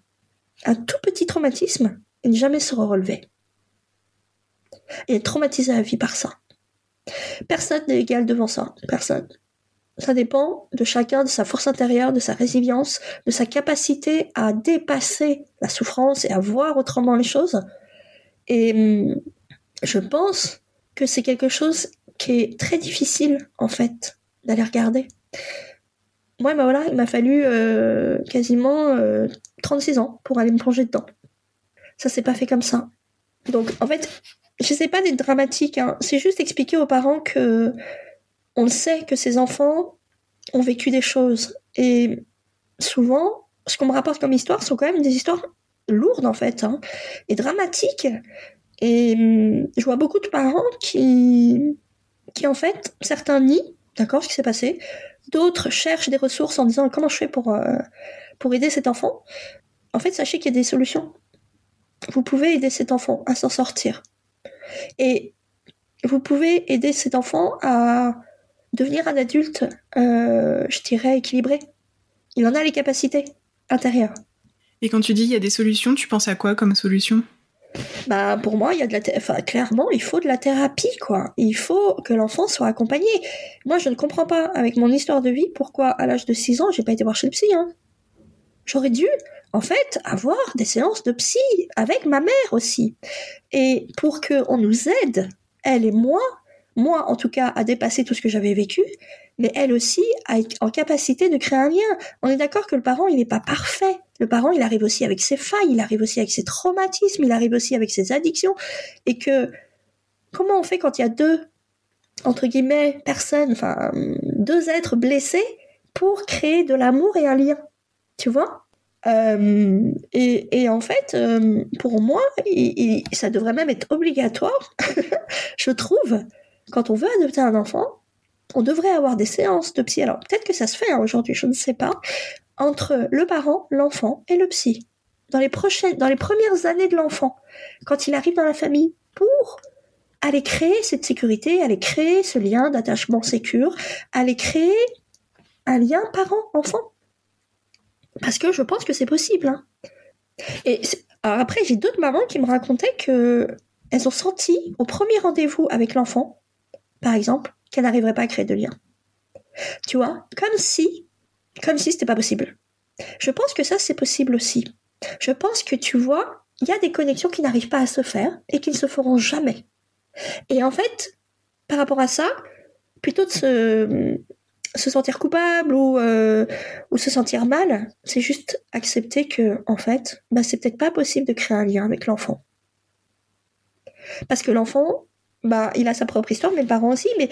un tout petit traumatisme et ne jamais se relever. Et être traumatisé à vie par ça. Personne n'est égal devant ça. Personne. Ça dépend de chacun, de sa force intérieure, de sa résilience, de sa capacité à dépasser la souffrance et à voir autrement les choses. Et hum, je pense que c'est quelque chose qui est très difficile, en fait, d'aller regarder. Moi, ben voilà, il m'a fallu euh, quasiment 36 euh, ans pour aller me plonger dedans. Ça s'est pas fait comme ça. Donc, en fait, je sais pas d'être dramatique, hein. c'est juste expliquer aux parents que on sait que ces enfants ont vécu des choses. Et souvent, ce qu'on me rapporte comme histoire sont quand même des histoires lourdes, en fait, hein, et dramatiques. Et hum, je vois beaucoup de parents qui, qui en fait, certains nient, d'accord, ce qui s'est passé, D'autres cherchent des ressources en disant comment je fais pour, euh, pour aider cet enfant. En fait, sachez qu'il y a des solutions. Vous pouvez aider cet enfant à s'en sortir. Et vous pouvez aider cet enfant à devenir un adulte, euh, je dirais, équilibré. Il en a les capacités intérieures. Et quand tu dis il y a des solutions, tu penses à quoi comme solution? Bah pour moi il y a de la enfin clairement il faut de la thérapie quoi il faut que l'enfant soit accompagné moi je ne comprends pas avec mon histoire de vie pourquoi à l'âge de 6 ans j'ai pas été voir chez le psy hein. j'aurais dû en fait avoir des séances de psy avec ma mère aussi et pour que on nous aide elle et moi moi en tout cas à dépasser tout ce que j'avais vécu mais elle aussi a en capacité de créer un lien. On est d'accord que le parent, il n'est pas parfait. Le parent, il arrive aussi avec ses failles, il arrive aussi avec ses traumatismes, il arrive aussi avec ses addictions. Et que, comment on fait quand il y a deux, entre guillemets, personnes, enfin, deux êtres blessés pour créer de l'amour et un lien? Tu vois? Euh, et, en fait, euh, pour moi, ça devrait même être obligatoire, [LAUGHS] je trouve, quand on veut adopter un enfant, on devrait avoir des séances de psy. Alors peut-être que ça se fait hein, aujourd'hui, je ne sais pas, entre le parent, l'enfant et le psy. Dans les premières années de l'enfant, quand il arrive dans la famille, pour aller créer cette sécurité, aller créer ce lien d'attachement sécure, aller créer un lien parent-enfant. Parce que je pense que c'est possible. Hein. Et après, j'ai d'autres mamans qui me racontaient que elles ont senti au premier rendez-vous avec l'enfant, par exemple, qu'elle n'arriverait pas à créer de lien. Tu vois, comme si, comme si c'était pas possible. Je pense que ça c'est possible aussi. Je pense que tu vois, il y a des connexions qui n'arrivent pas à se faire et qui ne se feront jamais. Et en fait, par rapport à ça, plutôt de se, se sentir coupable ou, euh, ou se sentir mal, c'est juste accepter que, en fait, bah, c'est peut-être pas possible de créer un lien avec l'enfant. Parce que l'enfant, bah, il a sa propre histoire, mais le parent aussi, mais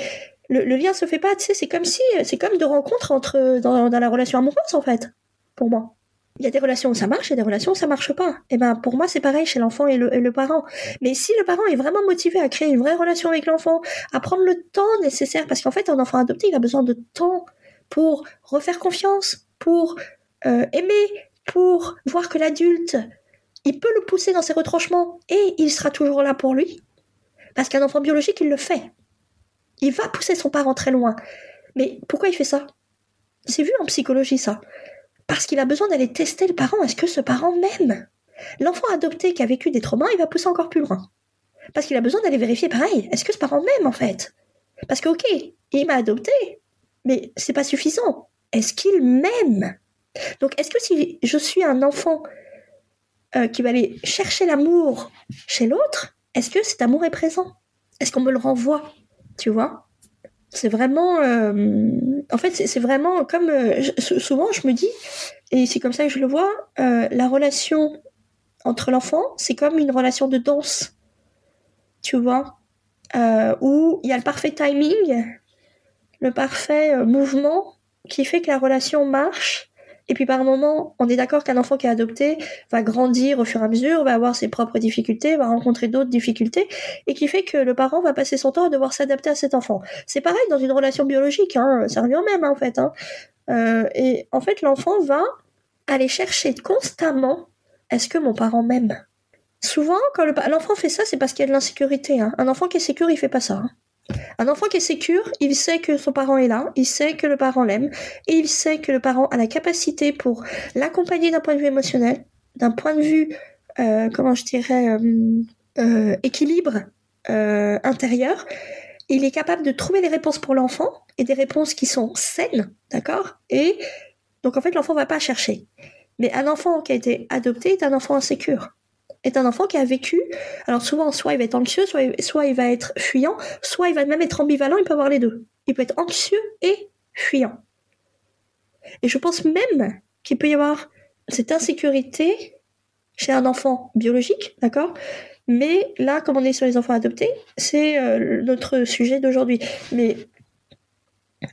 le, le lien se fait pas, tu sais, c'est comme si, c'est comme de rencontres entre, dans, dans la relation amoureuse, en fait, pour moi. Il y a des relations où ça marche et des relations où ça marche pas. Et ben pour moi c'est pareil chez l'enfant et le, et le, parent. Mais si le parent est vraiment motivé à créer une vraie relation avec l'enfant, à prendre le temps nécessaire, parce qu'en fait un enfant adopté il a besoin de temps pour refaire confiance, pour euh, aimer, pour voir que l'adulte il peut le pousser dans ses retranchements et il sera toujours là pour lui. Parce qu'un enfant biologique il le fait Il va pousser son parent très loin. Mais pourquoi il fait ça? C'est vu en psychologie ça. Parce qu'il a besoin d'aller tester le parent. Est-ce que ce parent m'aime? L'enfant adopté qui a vécu des traumas, il va pousser encore plus loin. Parce qu'il a besoin d'aller vérifier pareil. Est-ce que ce parent m'aime en fait? Parce que ok, il m'a adopté, mais c'est pas suffisant. Est-ce qu'il m'aime? Donc est-ce que si je suis un enfant euh, qui va aller chercher l'amour chez l'autre, est-ce que cet amour est présent? Est-ce qu'on me le renvoie? Tu vois C'est vraiment... Euh, en fait, c'est vraiment comme... Euh, souvent, je me dis, et c'est comme ça que je le vois, la relation entre l'enfant, c'est comme une relation de danse. Tu vois Où il y a le parfait timing, le parfait mouvement qui fait que la relation marche et puis par moment, on est d'accord qu'un enfant qui est adopté va grandir au fur et à mesure, va avoir ses propres difficultés, va rencontrer d'autres difficultés, et qui fait que le parent va passer son temps à devoir s'adapter à cet enfant. C'est pareil dans une relation biologique, hein, ça revient même en fait. Hein. Euh, et en fait, l'enfant va aller chercher constamment est-ce que mon parent m'aime? Souvent, quand l'enfant fait ça, c'est parce qu'il y a de l'insécurité. Hein. Un enfant qui est sécure, il fait pas ça. Hein. Un enfant qui est sécure, il sait que son parent est là, il sait que le parent l'aime, et il sait que le parent a la capacité pour l'accompagner d'un point de vue émotionnel, d'un point de vue, euh, comment je dirais, euh, euh, équilibre intérieur. Il est capable de trouver des réponses pour l'enfant, et des réponses qui sont saines, d'accord? Et donc en fait, l'enfant va pas chercher. Mais un enfant qui a été adopté est un enfant insécure est un enfant qui a vécu, alors souvent, soit il va être anxieux, soit, il va être fuyant, soit il va même être ambivalent, il peut avoir les deux. Il peut être anxieux et fuyant. Et je pense même qu'il peut y avoir cette insécurité chez un enfant biologique, d'accord? Mais là, comme on est sur les enfants adoptés, c'est euh, notre sujet d'aujourd'hui. Mais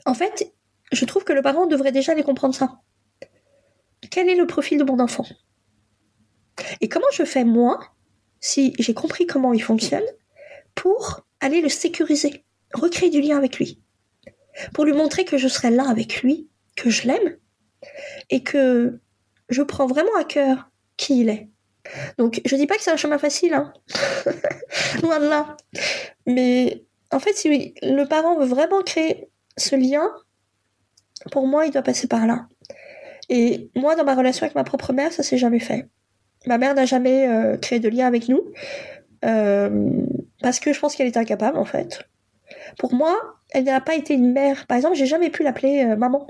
en fait, je trouve que le parent devrait déjà les comprendre ça. Quel est le profil de mon enfant? Et comment je fais moi, si j'ai compris comment il fonctionne, pour aller le sécuriser, recréer du lien avec lui, pour lui montrer que je serai là avec lui, que je l'aime, et que je prends vraiment à cœur qui il est. Donc je dis pas que c'est un chemin facile, hein. [LAUGHS] loin de là. Mais en fait, si le parent veut vraiment créer ce lien, pour moi, il doit passer par là. Et moi, dans ma relation avec ma propre mère, ça s'est jamais fait. Ma mère n'a jamais euh, créé de lien avec nous euh, parce que je pense qu'elle était incapable en fait. Pour moi, elle n'a pas été une mère. Par exemple, j'ai jamais pu l'appeler euh, maman.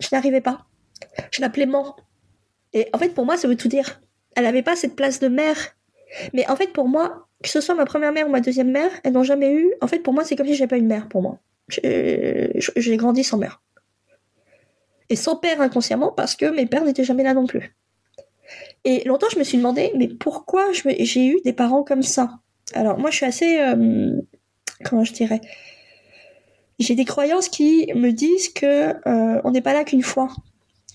Je n'arrivais pas. Je l'appelais maman. Et en fait, pour moi, ça veut tout dire. Elle n'avait pas cette place de mère. Mais en fait, pour moi, que ce soit ma première mère ou ma deuxième mère, elles n'ont jamais eu. En fait, pour moi, c'est comme si j'avais pas une mère pour moi. J'ai grandi sans mère. Et sans père inconsciemment parce que mes pères n'étaient jamais là non plus. Et longtemps, je me suis demandé, mais pourquoi j'ai eu des parents comme ça? Alors, moi, je suis assez. Euh, comment je dirais? J'ai des croyances qui me disent que euh, on n'est pas là qu'une fois,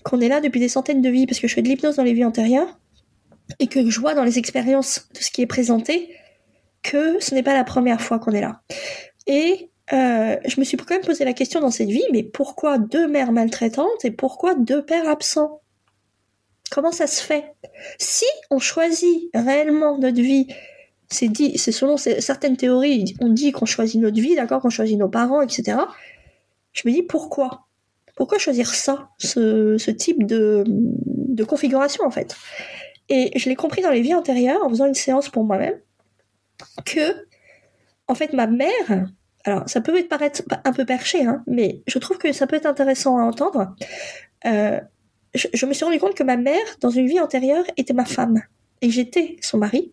qu'on est là depuis des centaines de vies, parce que je fais de l'hypnose dans les vies antérieures, et que je vois dans les expériences de ce qui est présenté que ce n'est pas la première fois qu'on est là. Et euh, je me suis quand même posé la question dans cette vie, mais pourquoi deux mères maltraitantes et pourquoi deux pères absents? Comment ça se fait? Si on choisit réellement notre vie, c'est dit, c'est selon certaines théories, on dit qu'on choisit notre vie, d'accord, qu'on choisit nos parents, etc. Je me dis pourquoi? Pourquoi choisir ça, ce, type de, configuration en fait? Et je l'ai compris dans les vies antérieures en faisant une séance pour moi-même que, en fait, ma mère, alors ça peut paraître un peu perché, hein, mais je trouve que ça peut être intéressant à entendre. Euh, je, me suis rendu compte que ma mère, dans une vie antérieure, était ma femme et j'étais son mari,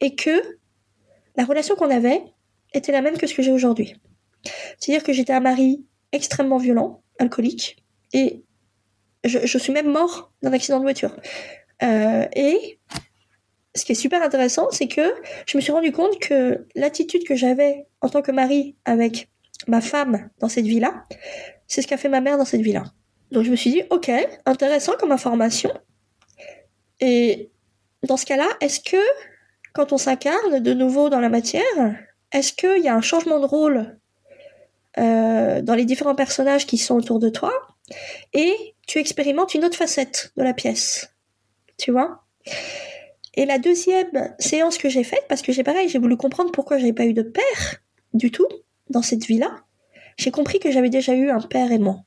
et que la relation qu'on avait était la même que ce que j'ai aujourd'hui. C'est-à-dire que j'étais un mari extrêmement violent, alcoolique, et je, suis même mort d'un accident de voiture. Euh, et ce qui est super intéressant, c'est que je me suis rendu compte que l'attitude que j'avais en tant que mari avec ma femme dans cette vie-là, c'est ce qu'a fait ma mère dans cette vie-là. Donc je me suis dit, ok, intéressant comme information. Et dans ce cas-là, est-ce que quand on s'incarne de nouveau dans la matière, est-ce qu'il y a un changement de rôle euh, dans les différents personnages qui sont autour de toi et tu expérimentes une autre facette de la pièce Tu vois? Et la deuxième séance que j'ai faite, parce que j'ai pareil, j'ai voulu comprendre pourquoi j'avais pas eu de père du tout, dans cette vie-là, j'ai compris que j'avais déjà eu un père aimant.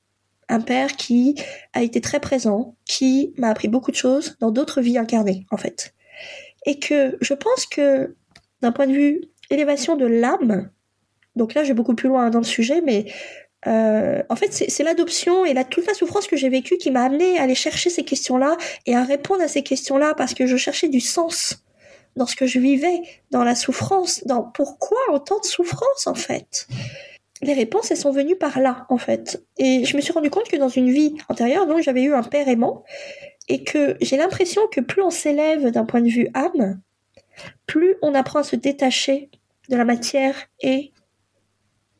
Un père qui a été très présent, qui m'a appris beaucoup de choses dans d'autres vies incarnées, en fait. Et que je pense que, d'un point de vue élévation de l'âme, donc là, je vais beaucoup plus loin dans le sujet, mais euh, en fait, c'est l'adoption et la, toute la souffrance que j'ai vécue qui m'a amené à aller chercher ces questions-là et à répondre à ces questions-là parce que je cherchais du sens dans ce que je vivais, dans la souffrance, dans pourquoi autant de souffrance en fait? Les réponses, elles sont venues par là en fait. Et je me suis rendu compte que dans une vie antérieure, donc j'avais eu un père aimant et que j'ai l'impression que plus on s'élève d'un point de vue âme, plus on apprend à se détacher de la matière et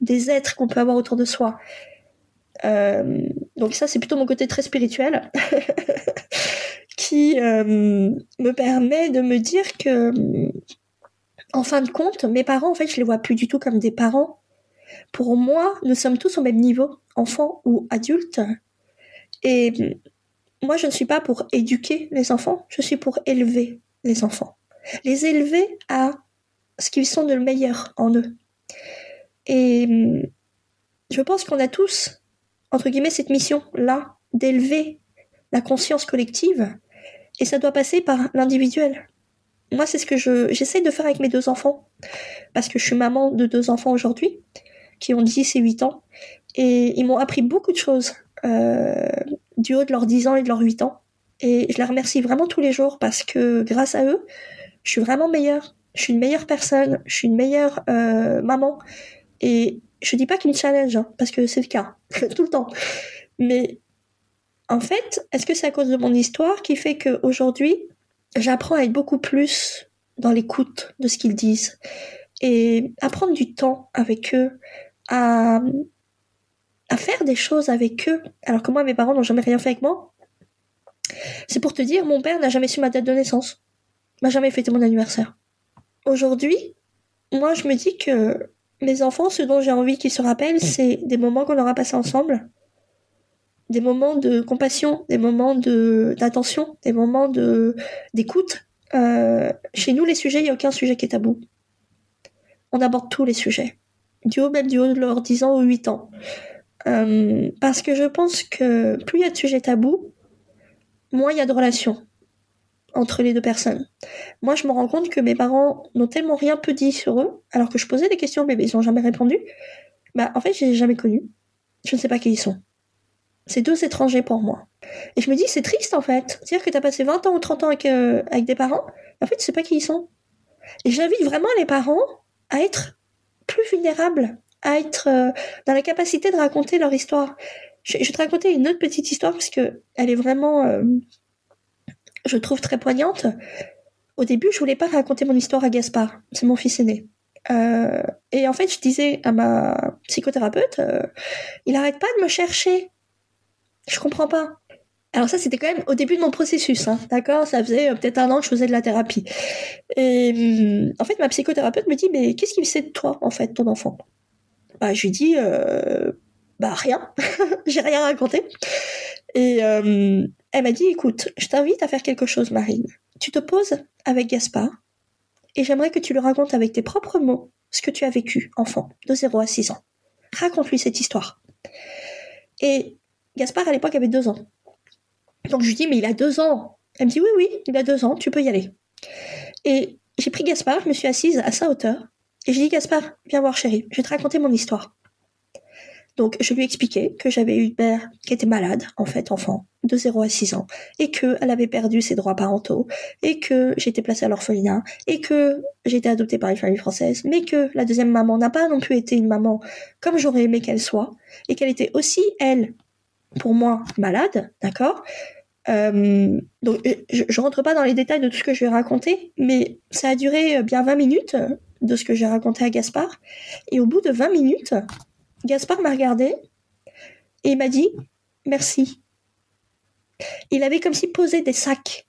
des êtres qu'on peut avoir autour de soi. Euh, donc ça, c'est plutôt mon côté très spirituel [LAUGHS] qui euh, me permet de me dire que, en fin de compte, mes parents, en fait, je les vois plus du tout comme des parents. Pour moi, nous sommes tous au même niveau, enfants ou adultes. Et moi, je ne suis pas pour éduquer les enfants, je suis pour élever les enfants. Les élever à ce qu'ils sont de le meilleur en eux. Et hum, je pense qu'on a tous, entre guillemets, cette mission-là, d'élever la conscience collective, et ça doit passer par l'individuel. Moi, c'est ce que je, j'essaie de faire avec mes deux enfants, parce que je suis maman de deux enfants aujourd'hui, qui ont 10 et 8 ans, et ils m'ont appris beaucoup de choses, euh, du haut de leurs 10 ans et de leurs 8 ans. Et je les remercie vraiment tous les jours, parce que grâce à eux, je suis vraiment meilleure. Je suis une meilleure personne, je suis une meilleure euh, maman, et je dis pas qu'il me challenge, hein, parce que c'est le cas, [LAUGHS] tout le temps. Mais en fait, est-ce que c'est à cause de mon histoire qui fait qu'aujourd'hui, j'apprends à être beaucoup plus dans l'écoute de ce qu'ils disent et à prendre du temps avec eux, à, faire des choses avec eux, alors que moi, mes parents n'ont jamais rien fait avec moi. C'est pour te dire, mon père n'a jamais su ma date de naissance, m'a jamais fêté mon anniversaire. Aujourd'hui, moi, je me dis que mes enfants, ce dont j'ai envie qu'ils se rappellent, c'est des moments qu'on aura passés ensemble, des moments de compassion, des moments de d'attention, des moments d'écoute. Euh, chez nous, les sujets, il n'y a aucun sujet qui est tabou. On aborde tous les sujets, du haut même du haut de leurs 10 ans ou 8 ans. Euh, parce que je pense que plus il y a de sujets tabous, moins il y a de relations entre les deux personnes. Moi, je me rends compte que mes parents n'ont tellement rien peu dit sur eux, alors que je posais des questions, mais ils n'ont jamais répondu. Bah, en fait, je les ai jamais connus. Je ne sais pas qui ils sont. C'est deux étrangers pour moi. Et je me dis, c'est triste, en fait. C'est-à-dire que tu as passé 20 ans ou 30 ans avec, euh, avec des parents, en fait, tu sais pas qui ils sont. Et j'invite vraiment les parents à être plus vulnérables, à être euh, dans la capacité de raconter leur histoire. Je, vais te raconter une autre petite histoire parce que elle est vraiment euh, je trouve très poignante. Au début, je voulais pas raconter mon histoire à Gaspard, c'est mon fils aîné. Euh, et en fait, je disais à ma psychothérapeute, il arrête pas de me chercher. Je comprends pas. Alors ça, c'était quand même au début de mon processus, hein, d'accord? Ça faisait euh, peut-être un an que je faisais de la thérapie. Et hum, en fait, ma psychothérapeute me dit, mais qu'est-ce qu'il sait de toi, en fait, ton enfant? Bah, Je lui dis, bah rien, [LAUGHS] j'ai rien raconté. Et euh, elle m'a dit, écoute, je t'invite à faire quelque chose, Marine. Tu te poses avec Gaspard et j'aimerais que tu lui racontes avec tes propres mots ce que tu as vécu, enfant, de 0 à 6 ans. Raconte-lui cette histoire. Et Gaspard, à l'époque, avait 2 ans. Donc je lui dis, mais il a 2 ans. Elle me dit, oui, oui, il a 2 ans, tu peux y aller. Et j'ai pris Gaspard, je me suis assise à sa hauteur, et j'ai dit, Gaspard, viens voir chérie, je vais te raconter mon histoire. Donc, je lui ai expliqué que j'avais eu une mère qui était malade, en fait, enfant, de 0 à 6 ans, et qu'elle avait perdu ses droits parentaux, et que j'étais placée à l'orphelinat, et que j'étais adoptée par une famille française, mais que la deuxième maman n'a pas non plus été une maman comme j'aurais aimé qu'elle soit, et qu'elle était aussi, elle, pour moi, malade, d'accord? Euh, donc, je, je rentre pas dans les détails de tout ce que je vais raconter, mais ça a duré bien 20 minutes de ce que j'ai raconté à Gaspard. Et au bout de 20 minutes, Gaspard m'a regardé et m'a dit merci. Il avait comme si posé des sacs.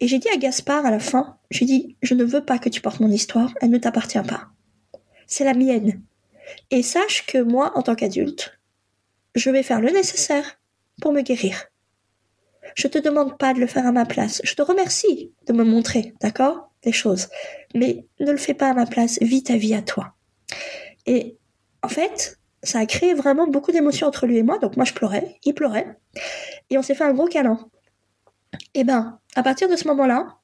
Et j'ai dit à Gaspard à la fin, j'ai dit, je ne veux pas que tu portes mon histoire, elle ne t'appartient pas. C'est la mienne. Et sache que moi, en tant qu'adulte, je vais faire le nécessaire pour me guérir. Je te demande pas de le faire à ma place. Je te remercie de me montrer, d'accord, les choses. Mais ne le fais pas à ma place. Vis ta vie à toi. Et en fait, ça a créé vraiment beaucoup d'émotions entre lui et moi. Donc moi, je pleurais, il pleurait. Et on s'est fait un gros câlin. Et ben, à partir de ce moment-là,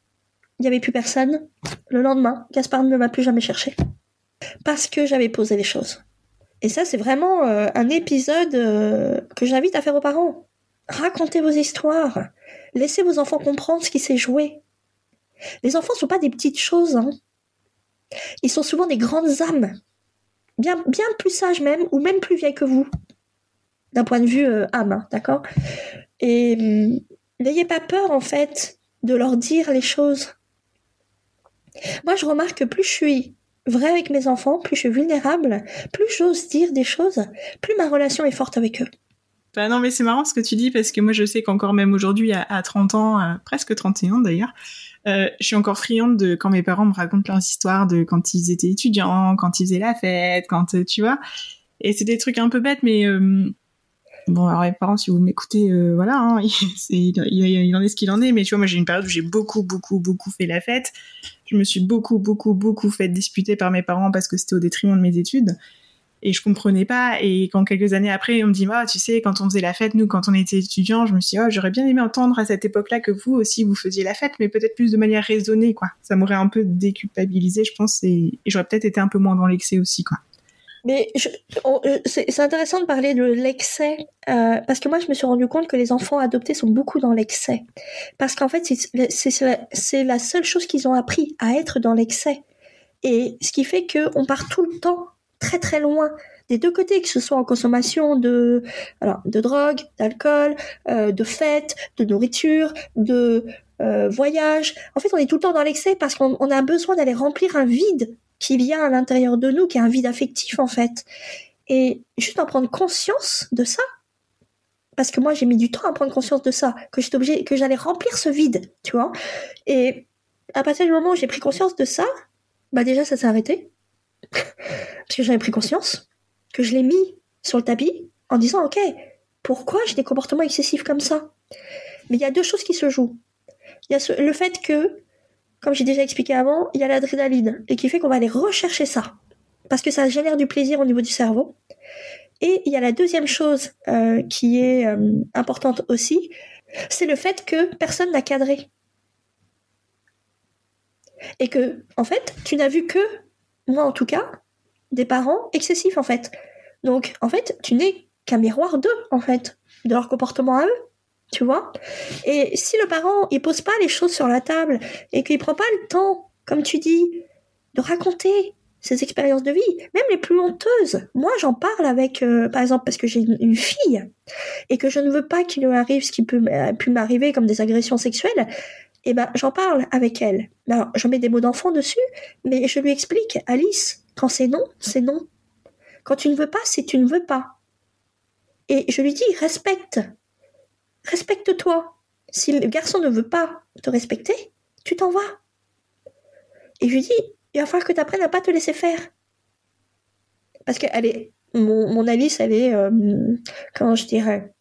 il n'y avait plus personne. Le lendemain, Gaspard ne m'a plus jamais cherché. Parce que j'avais posé les choses. Et ça, c'est vraiment euh, un épisode euh, que j'invite à faire aux parents. Racontez vos histoires. Laissez vos enfants comprendre ce qui s'est joué. Les enfants ne sont pas des petites choses. Hein. Ils sont souvent des grandes âmes. Bien, plus sages même, ou même plus vieilles que vous. D'un point de vue euh, âme, hein, d'accord? Et hum, n'ayez pas peur, en fait, de leur dire les choses. Moi, je remarque que plus je suis vrai avec mes enfants, plus je suis vulnérable, plus j'ose dire des choses, plus ma relation est forte avec eux. Bah non, mais c'est marrant ce que tu dis parce que moi je sais qu'encore même aujourd'hui, à, 30 ans, euh, presque 31 ans d'ailleurs, euh, je suis encore friande de quand mes parents me racontent leurs histoires de quand ils étaient étudiants, quand ils faisaient la fête, quand euh, tu vois. Et c'est des trucs un peu bêtes, mais bon, alors les parents, si vous m'écoutez, voilà, hein, [LAUGHS] il, il, en est ce qu'il en est. Mais tu vois, moi j'ai une période où j'ai beaucoup, beaucoup, beaucoup fait la fête je me suis beaucoup, beaucoup, beaucoup fait disputer par mes parents parce que c'était au détriment de mes études. Et je comprenais pas. Et quand quelques années après, on me dit, ah, tu sais, quand on faisait la fête, nous, quand on était étudiants, je me suis dit, oh, j'aurais bien aimé entendre à cette époque-là que vous aussi, vous faisiez la fête, mais peut-être plus de manière raisonnée, quoi. Ça m'aurait un peu déculpabilisé, je pense, et, j'aurais peut-être été un peu moins dans l'excès aussi, quoi. Mais c'est intéressant de parler de l'excès, euh, parce que moi je me suis rendu compte que les enfants adoptés sont beaucoup dans l'excès. Parce qu'en fait, c'est la seule chose qu'ils ont appris, à être dans l'excès. Et ce qui fait qu'on part tout le temps très très loin des deux côtés, que ce soit en consommation de, alors, de drogue, d'alcool, euh, de fêtes, de nourriture, de euh, voyage. En fait, on est tout le temps dans l'excès parce qu'on a besoin d'aller remplir un vide qui vient à l'intérieur de nous, qui est un vide affectif en fait. Et juste en prendre conscience de ça, parce que moi j'ai mis du temps à prendre conscience de ça, que j'étais obligée, que j'allais remplir ce vide, tu vois. Et à partir du moment où j'ai pris conscience de ça, bah déjà ça s'est arrêté, parce que j'avais pris conscience, que je l'ai mis sur le tapis en disant ok, pourquoi j'ai des comportements excessifs comme ça? Mais il y a deux choses qui se jouent. Il y a le fait que comme j'ai déjà expliqué avant, il y a l'adrénaline et qui fait qu'on va aller rechercher ça parce que ça génère du plaisir au niveau du cerveau. Et il y a la deuxième chose euh, qui est euh, importante aussi, c'est le fait que personne n'a cadré. Et que, en fait, tu n'as vu que, moi en tout cas, des parents excessifs en fait. Donc, en fait, tu n'es qu'un miroir d'eux, en fait, de leur comportement à eux tu vois Et si le parent, il pose pas les choses sur la table et qu'il prend pas le temps, comme tu dis, de raconter ses expériences de vie, même les plus honteuses. Moi, j'en parle avec, euh, par exemple, parce que j'ai une, fille et que je ne veux pas qu'il lui arrive ce qui peut pu m'arriver comme des agressions sexuelles. Eh ben, j'en parle avec elle. Alors, je mets des mots d'enfant dessus, mais je lui explique, Alice, quand c'est non, c'est non. Quand tu ne veux pas, c'est tu ne veux pas. Et je lui dis, respecte respecte-toi. Si le garçon ne veut pas te respecter, tu t'en vas. Et je lui dis, il va falloir que tu apprennes à pas te laisser faire. Parce que mon, mon Alice, elle est, euh, comment je dirais,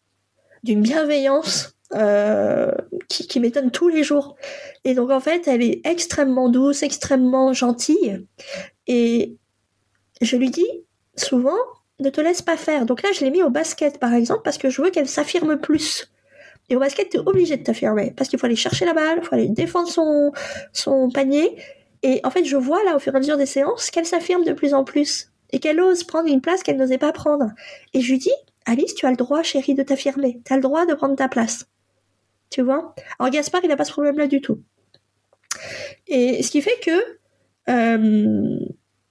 d'une bienveillance euh, qui, m'étonne tous les jours. Et donc en fait, elle est extrêmement douce, extrêmement gentille. Et je lui dis souvent, ne te laisse pas faire. Donc là, je l'ai mis au basket, par exemple, parce que je veux qu'elle s'affirme plus. Et au basket, tu es obligé de t'affirmer parce qu'il faut aller chercher la balle, il faut aller défendre son, son panier. Et en fait, je vois là, au fur et à mesure des séances, qu'elle s'affirme de plus en plus et qu'elle ose prendre une place qu'elle n'osait pas prendre. Et je lui dis, Alice, tu as le droit, chérie, de t'affirmer. Tu as le droit de prendre ta place. Tu vois? Alors Gaspard, il n'a pas ce problème-là du tout. Et ce qui fait que euh,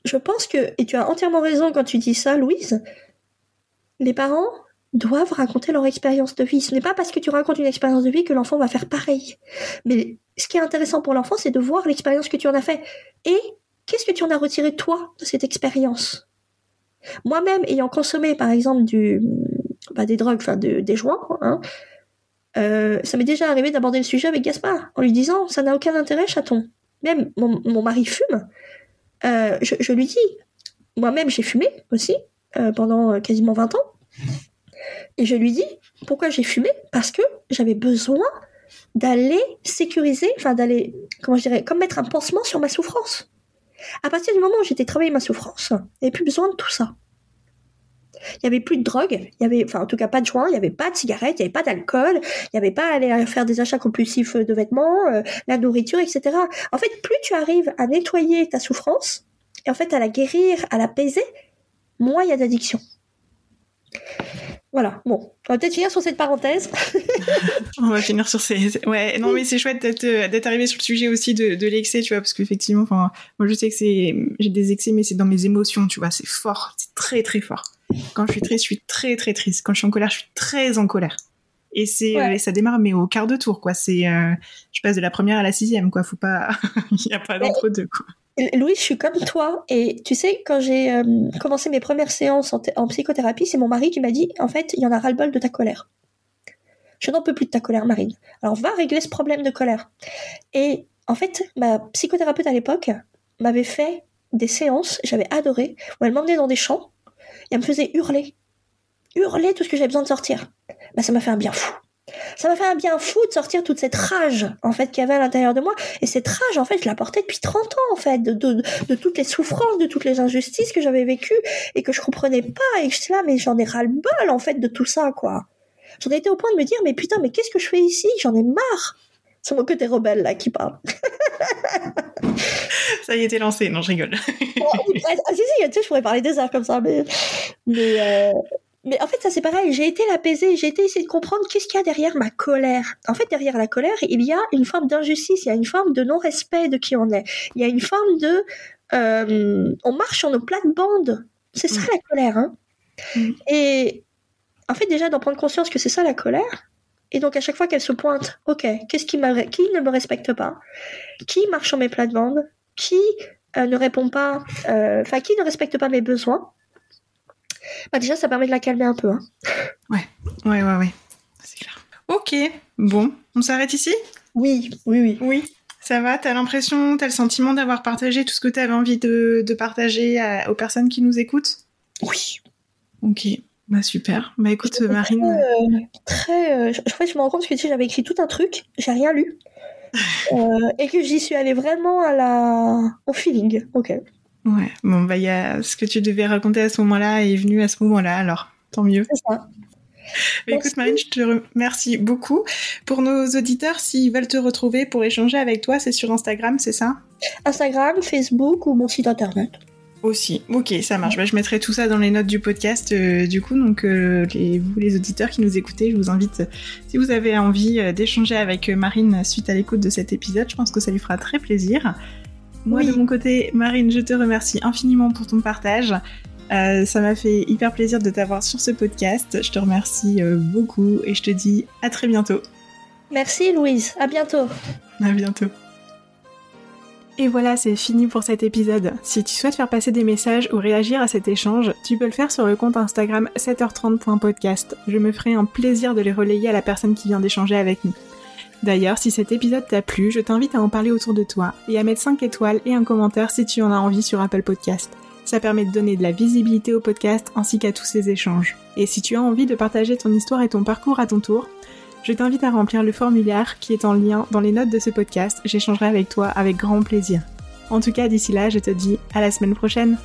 je pense que, et tu as entièrement raison quand tu dis ça, Louise, les parents doivent raconter leur expérience de vie. Ce n'est pas parce que tu racontes une expérience de vie que l'enfant va faire pareil. Mais ce qui est intéressant pour l'enfant, c'est de voir l'expérience que tu en as fait. Et qu'est-ce que tu en as retiré toi de cette expérience? Moi-même, ayant consommé par exemple bah, des drogues, enfin des joints, hein, euh, ça m'est déjà arrivé d'aborder le sujet avec Gaspard en lui disant ça n'a aucun intérêt, chaton. Même mon, mari fume. Euh, je, lui dis, moi-même j'ai fumé aussi euh, pendant quasiment 20 ans. Et je lui dis pourquoi j'ai fumé? Parce que j'avais besoin d'aller sécuriser, enfin d'aller, comment je dirais, comme mettre un pansement sur ma souffrance. À partir du moment où j'étais travaillé ma souffrance, avait plus besoin de tout ça. Il y avait plus de drogue, il y avait, enfin en tout cas pas de joints, il y avait pas de cigarettes, il y avait pas d'alcool, il y avait pas à aller faire des achats compulsifs de vêtements, euh, la nourriture, etc. En fait, plus tu arrives à nettoyer ta souffrance et en fait à la guérir, à l'apaiser, moins il y a d'addiction. Voilà, bon, on va peut-être finir sur cette parenthèse. [LAUGHS] on va finir sur ces. Ouais, non, mais c'est chouette d'être, euh, d'être arrivé sur le sujet aussi de, de l'excès, tu vois, parce qu'effectivement, moi je sais que c'est. J'ai des excès, mais c'est dans mes émotions, tu vois, c'est fort, c'est très très fort. Quand je suis triste, je suis très très triste. Quand je suis en colère, je suis très en colère. Et c'est euh, ça démarre mais au quart de tour quoi. C'est euh, je passe de la première à la sixième quoi. Faut pas [LAUGHS] il y a pas d'entre deux quoi. Louis, je suis comme toi. Et tu sais, quand j'ai euh, commencé mes premières séances en, psychothérapie, c'est mon mari qui m'a dit, en fait, il y en a ras-le-bol de ta colère. Je n'en peux plus de ta colère, Marine. Alors va régler ce problème de colère. Et en fait, ma psychothérapeute à l'époque m'avait fait des séances, j'avais adoré, où elle m'emmenait dans des champs et elle me faisait hurler. Hurler tout ce que j'avais besoin de sortir. Bah, ça m'a fait un bien fou. Ça m'a fait un bien fou de sortir toute cette rage en fait qu'il y avait à l'intérieur de moi. Et cette rage en fait je la portais depuis 30 ans en fait de, de, toutes les souffrances de toutes les injustices que j'avais vécues et que je comprenais pas et que suis là mais j'en ai ras le bol en fait de tout ça quoi. J'en ai été au point de me dire mais putain mais qu'est-ce que je fais ici? J'en ai marre c'est mon côté rebelle là qui parle ça y t'es lancé. Non, je rigole. [LAUGHS] ah, si, si, tu sais, je pourrais parler des heures comme ça, mais, mais, euh, mais en fait, ça c'est pareil. J'ai été l'apaiser, j'ai été essayer de comprendre qu'est-ce qu'il y a derrière ma colère. En fait, derrière la colère, il y a une forme d'injustice, il y a une forme de non-respect de qui on est. Il y a une forme de, euh, on marche sur nos plates-bandes. C'est ça mm. la colère. Hein. Mm. Et en fait, déjà d'en prendre conscience que c'est ça la colère. Et donc à chaque fois qu'elle se pointe, ok, qu'est-ce qui, qui ne me respecte pas, qui marche sur mes plates-bandes, qui euh, ne répond pas, euh, enfin qui ne respecte pas mes besoins? Bah déjà, ça permet de la calmer un peu. Hein. Ouais, ouais, ouais, ouais. C'est clair. Ok, bon, on s'arrête ici? Oui, oui, oui. Oui, ça va? T'as l'impression, t'as le sentiment d'avoir partagé tout ce que tu avais envie de, de partager aux personnes qui nous écoutent? Oui. Ok, bah super. Bah écoute, Marine. Euh, très. Euh, je, je, je me rends compte que j'avais écrit tout un truc, j'ai rien lu. [LAUGHS] Euh, et que j'y suis allée vraiment à la... au feeling. Ok. Ouais, bon, bah, y a ce que tu devais raconter à ce moment-là est venu à ce moment-là, alors tant mieux. C'est ça. Bah, écoute, Marine, je te remercie beaucoup. Pour nos auditeurs, s'ils veulent te retrouver pour échanger avec toi, c'est sur Instagram, c'est ça? Instagram, Facebook ou mon site internet. Aussi, ok, ça marche. Bah, je mettrai tout ça dans les notes du podcast, euh, du coup. Donc, euh, les, vous, les auditeurs qui nous écoutez, je vous invite, si vous avez envie euh, d'échanger avec Marine suite à l'écoute de cet épisode, je pense que ça lui fera très plaisir. Moi, de mon côté, Marine, je te remercie infiniment pour ton partage. Ça m'a fait hyper plaisir de t'avoir sur ce podcast. Je te remercie beaucoup et je te dis à très bientôt. Merci Louise, à bientôt. À bientôt. Et voilà, c'est fini pour cet épisode. Si tu souhaites faire passer des messages ou réagir à cet échange, tu peux le faire sur le compte Instagram 7h30.podcast. Je me ferai un plaisir de les relayer à la personne qui vient d'échanger avec nous. D'ailleurs, si cet épisode t'a plu, je t'invite à en parler autour de toi et à mettre 5 étoiles et un commentaire si tu en as envie sur Apple Podcast. Ça permet de donner de la visibilité au podcast ainsi qu'à tous ces échanges. Et si tu as envie de partager ton histoire et ton parcours à ton tour, je t'invite à remplir le formulaire qui est en lien dans les notes de ce podcast. J'échangerai avec toi avec grand plaisir. En tout cas, d'ici là, je te dis à la semaine prochaine.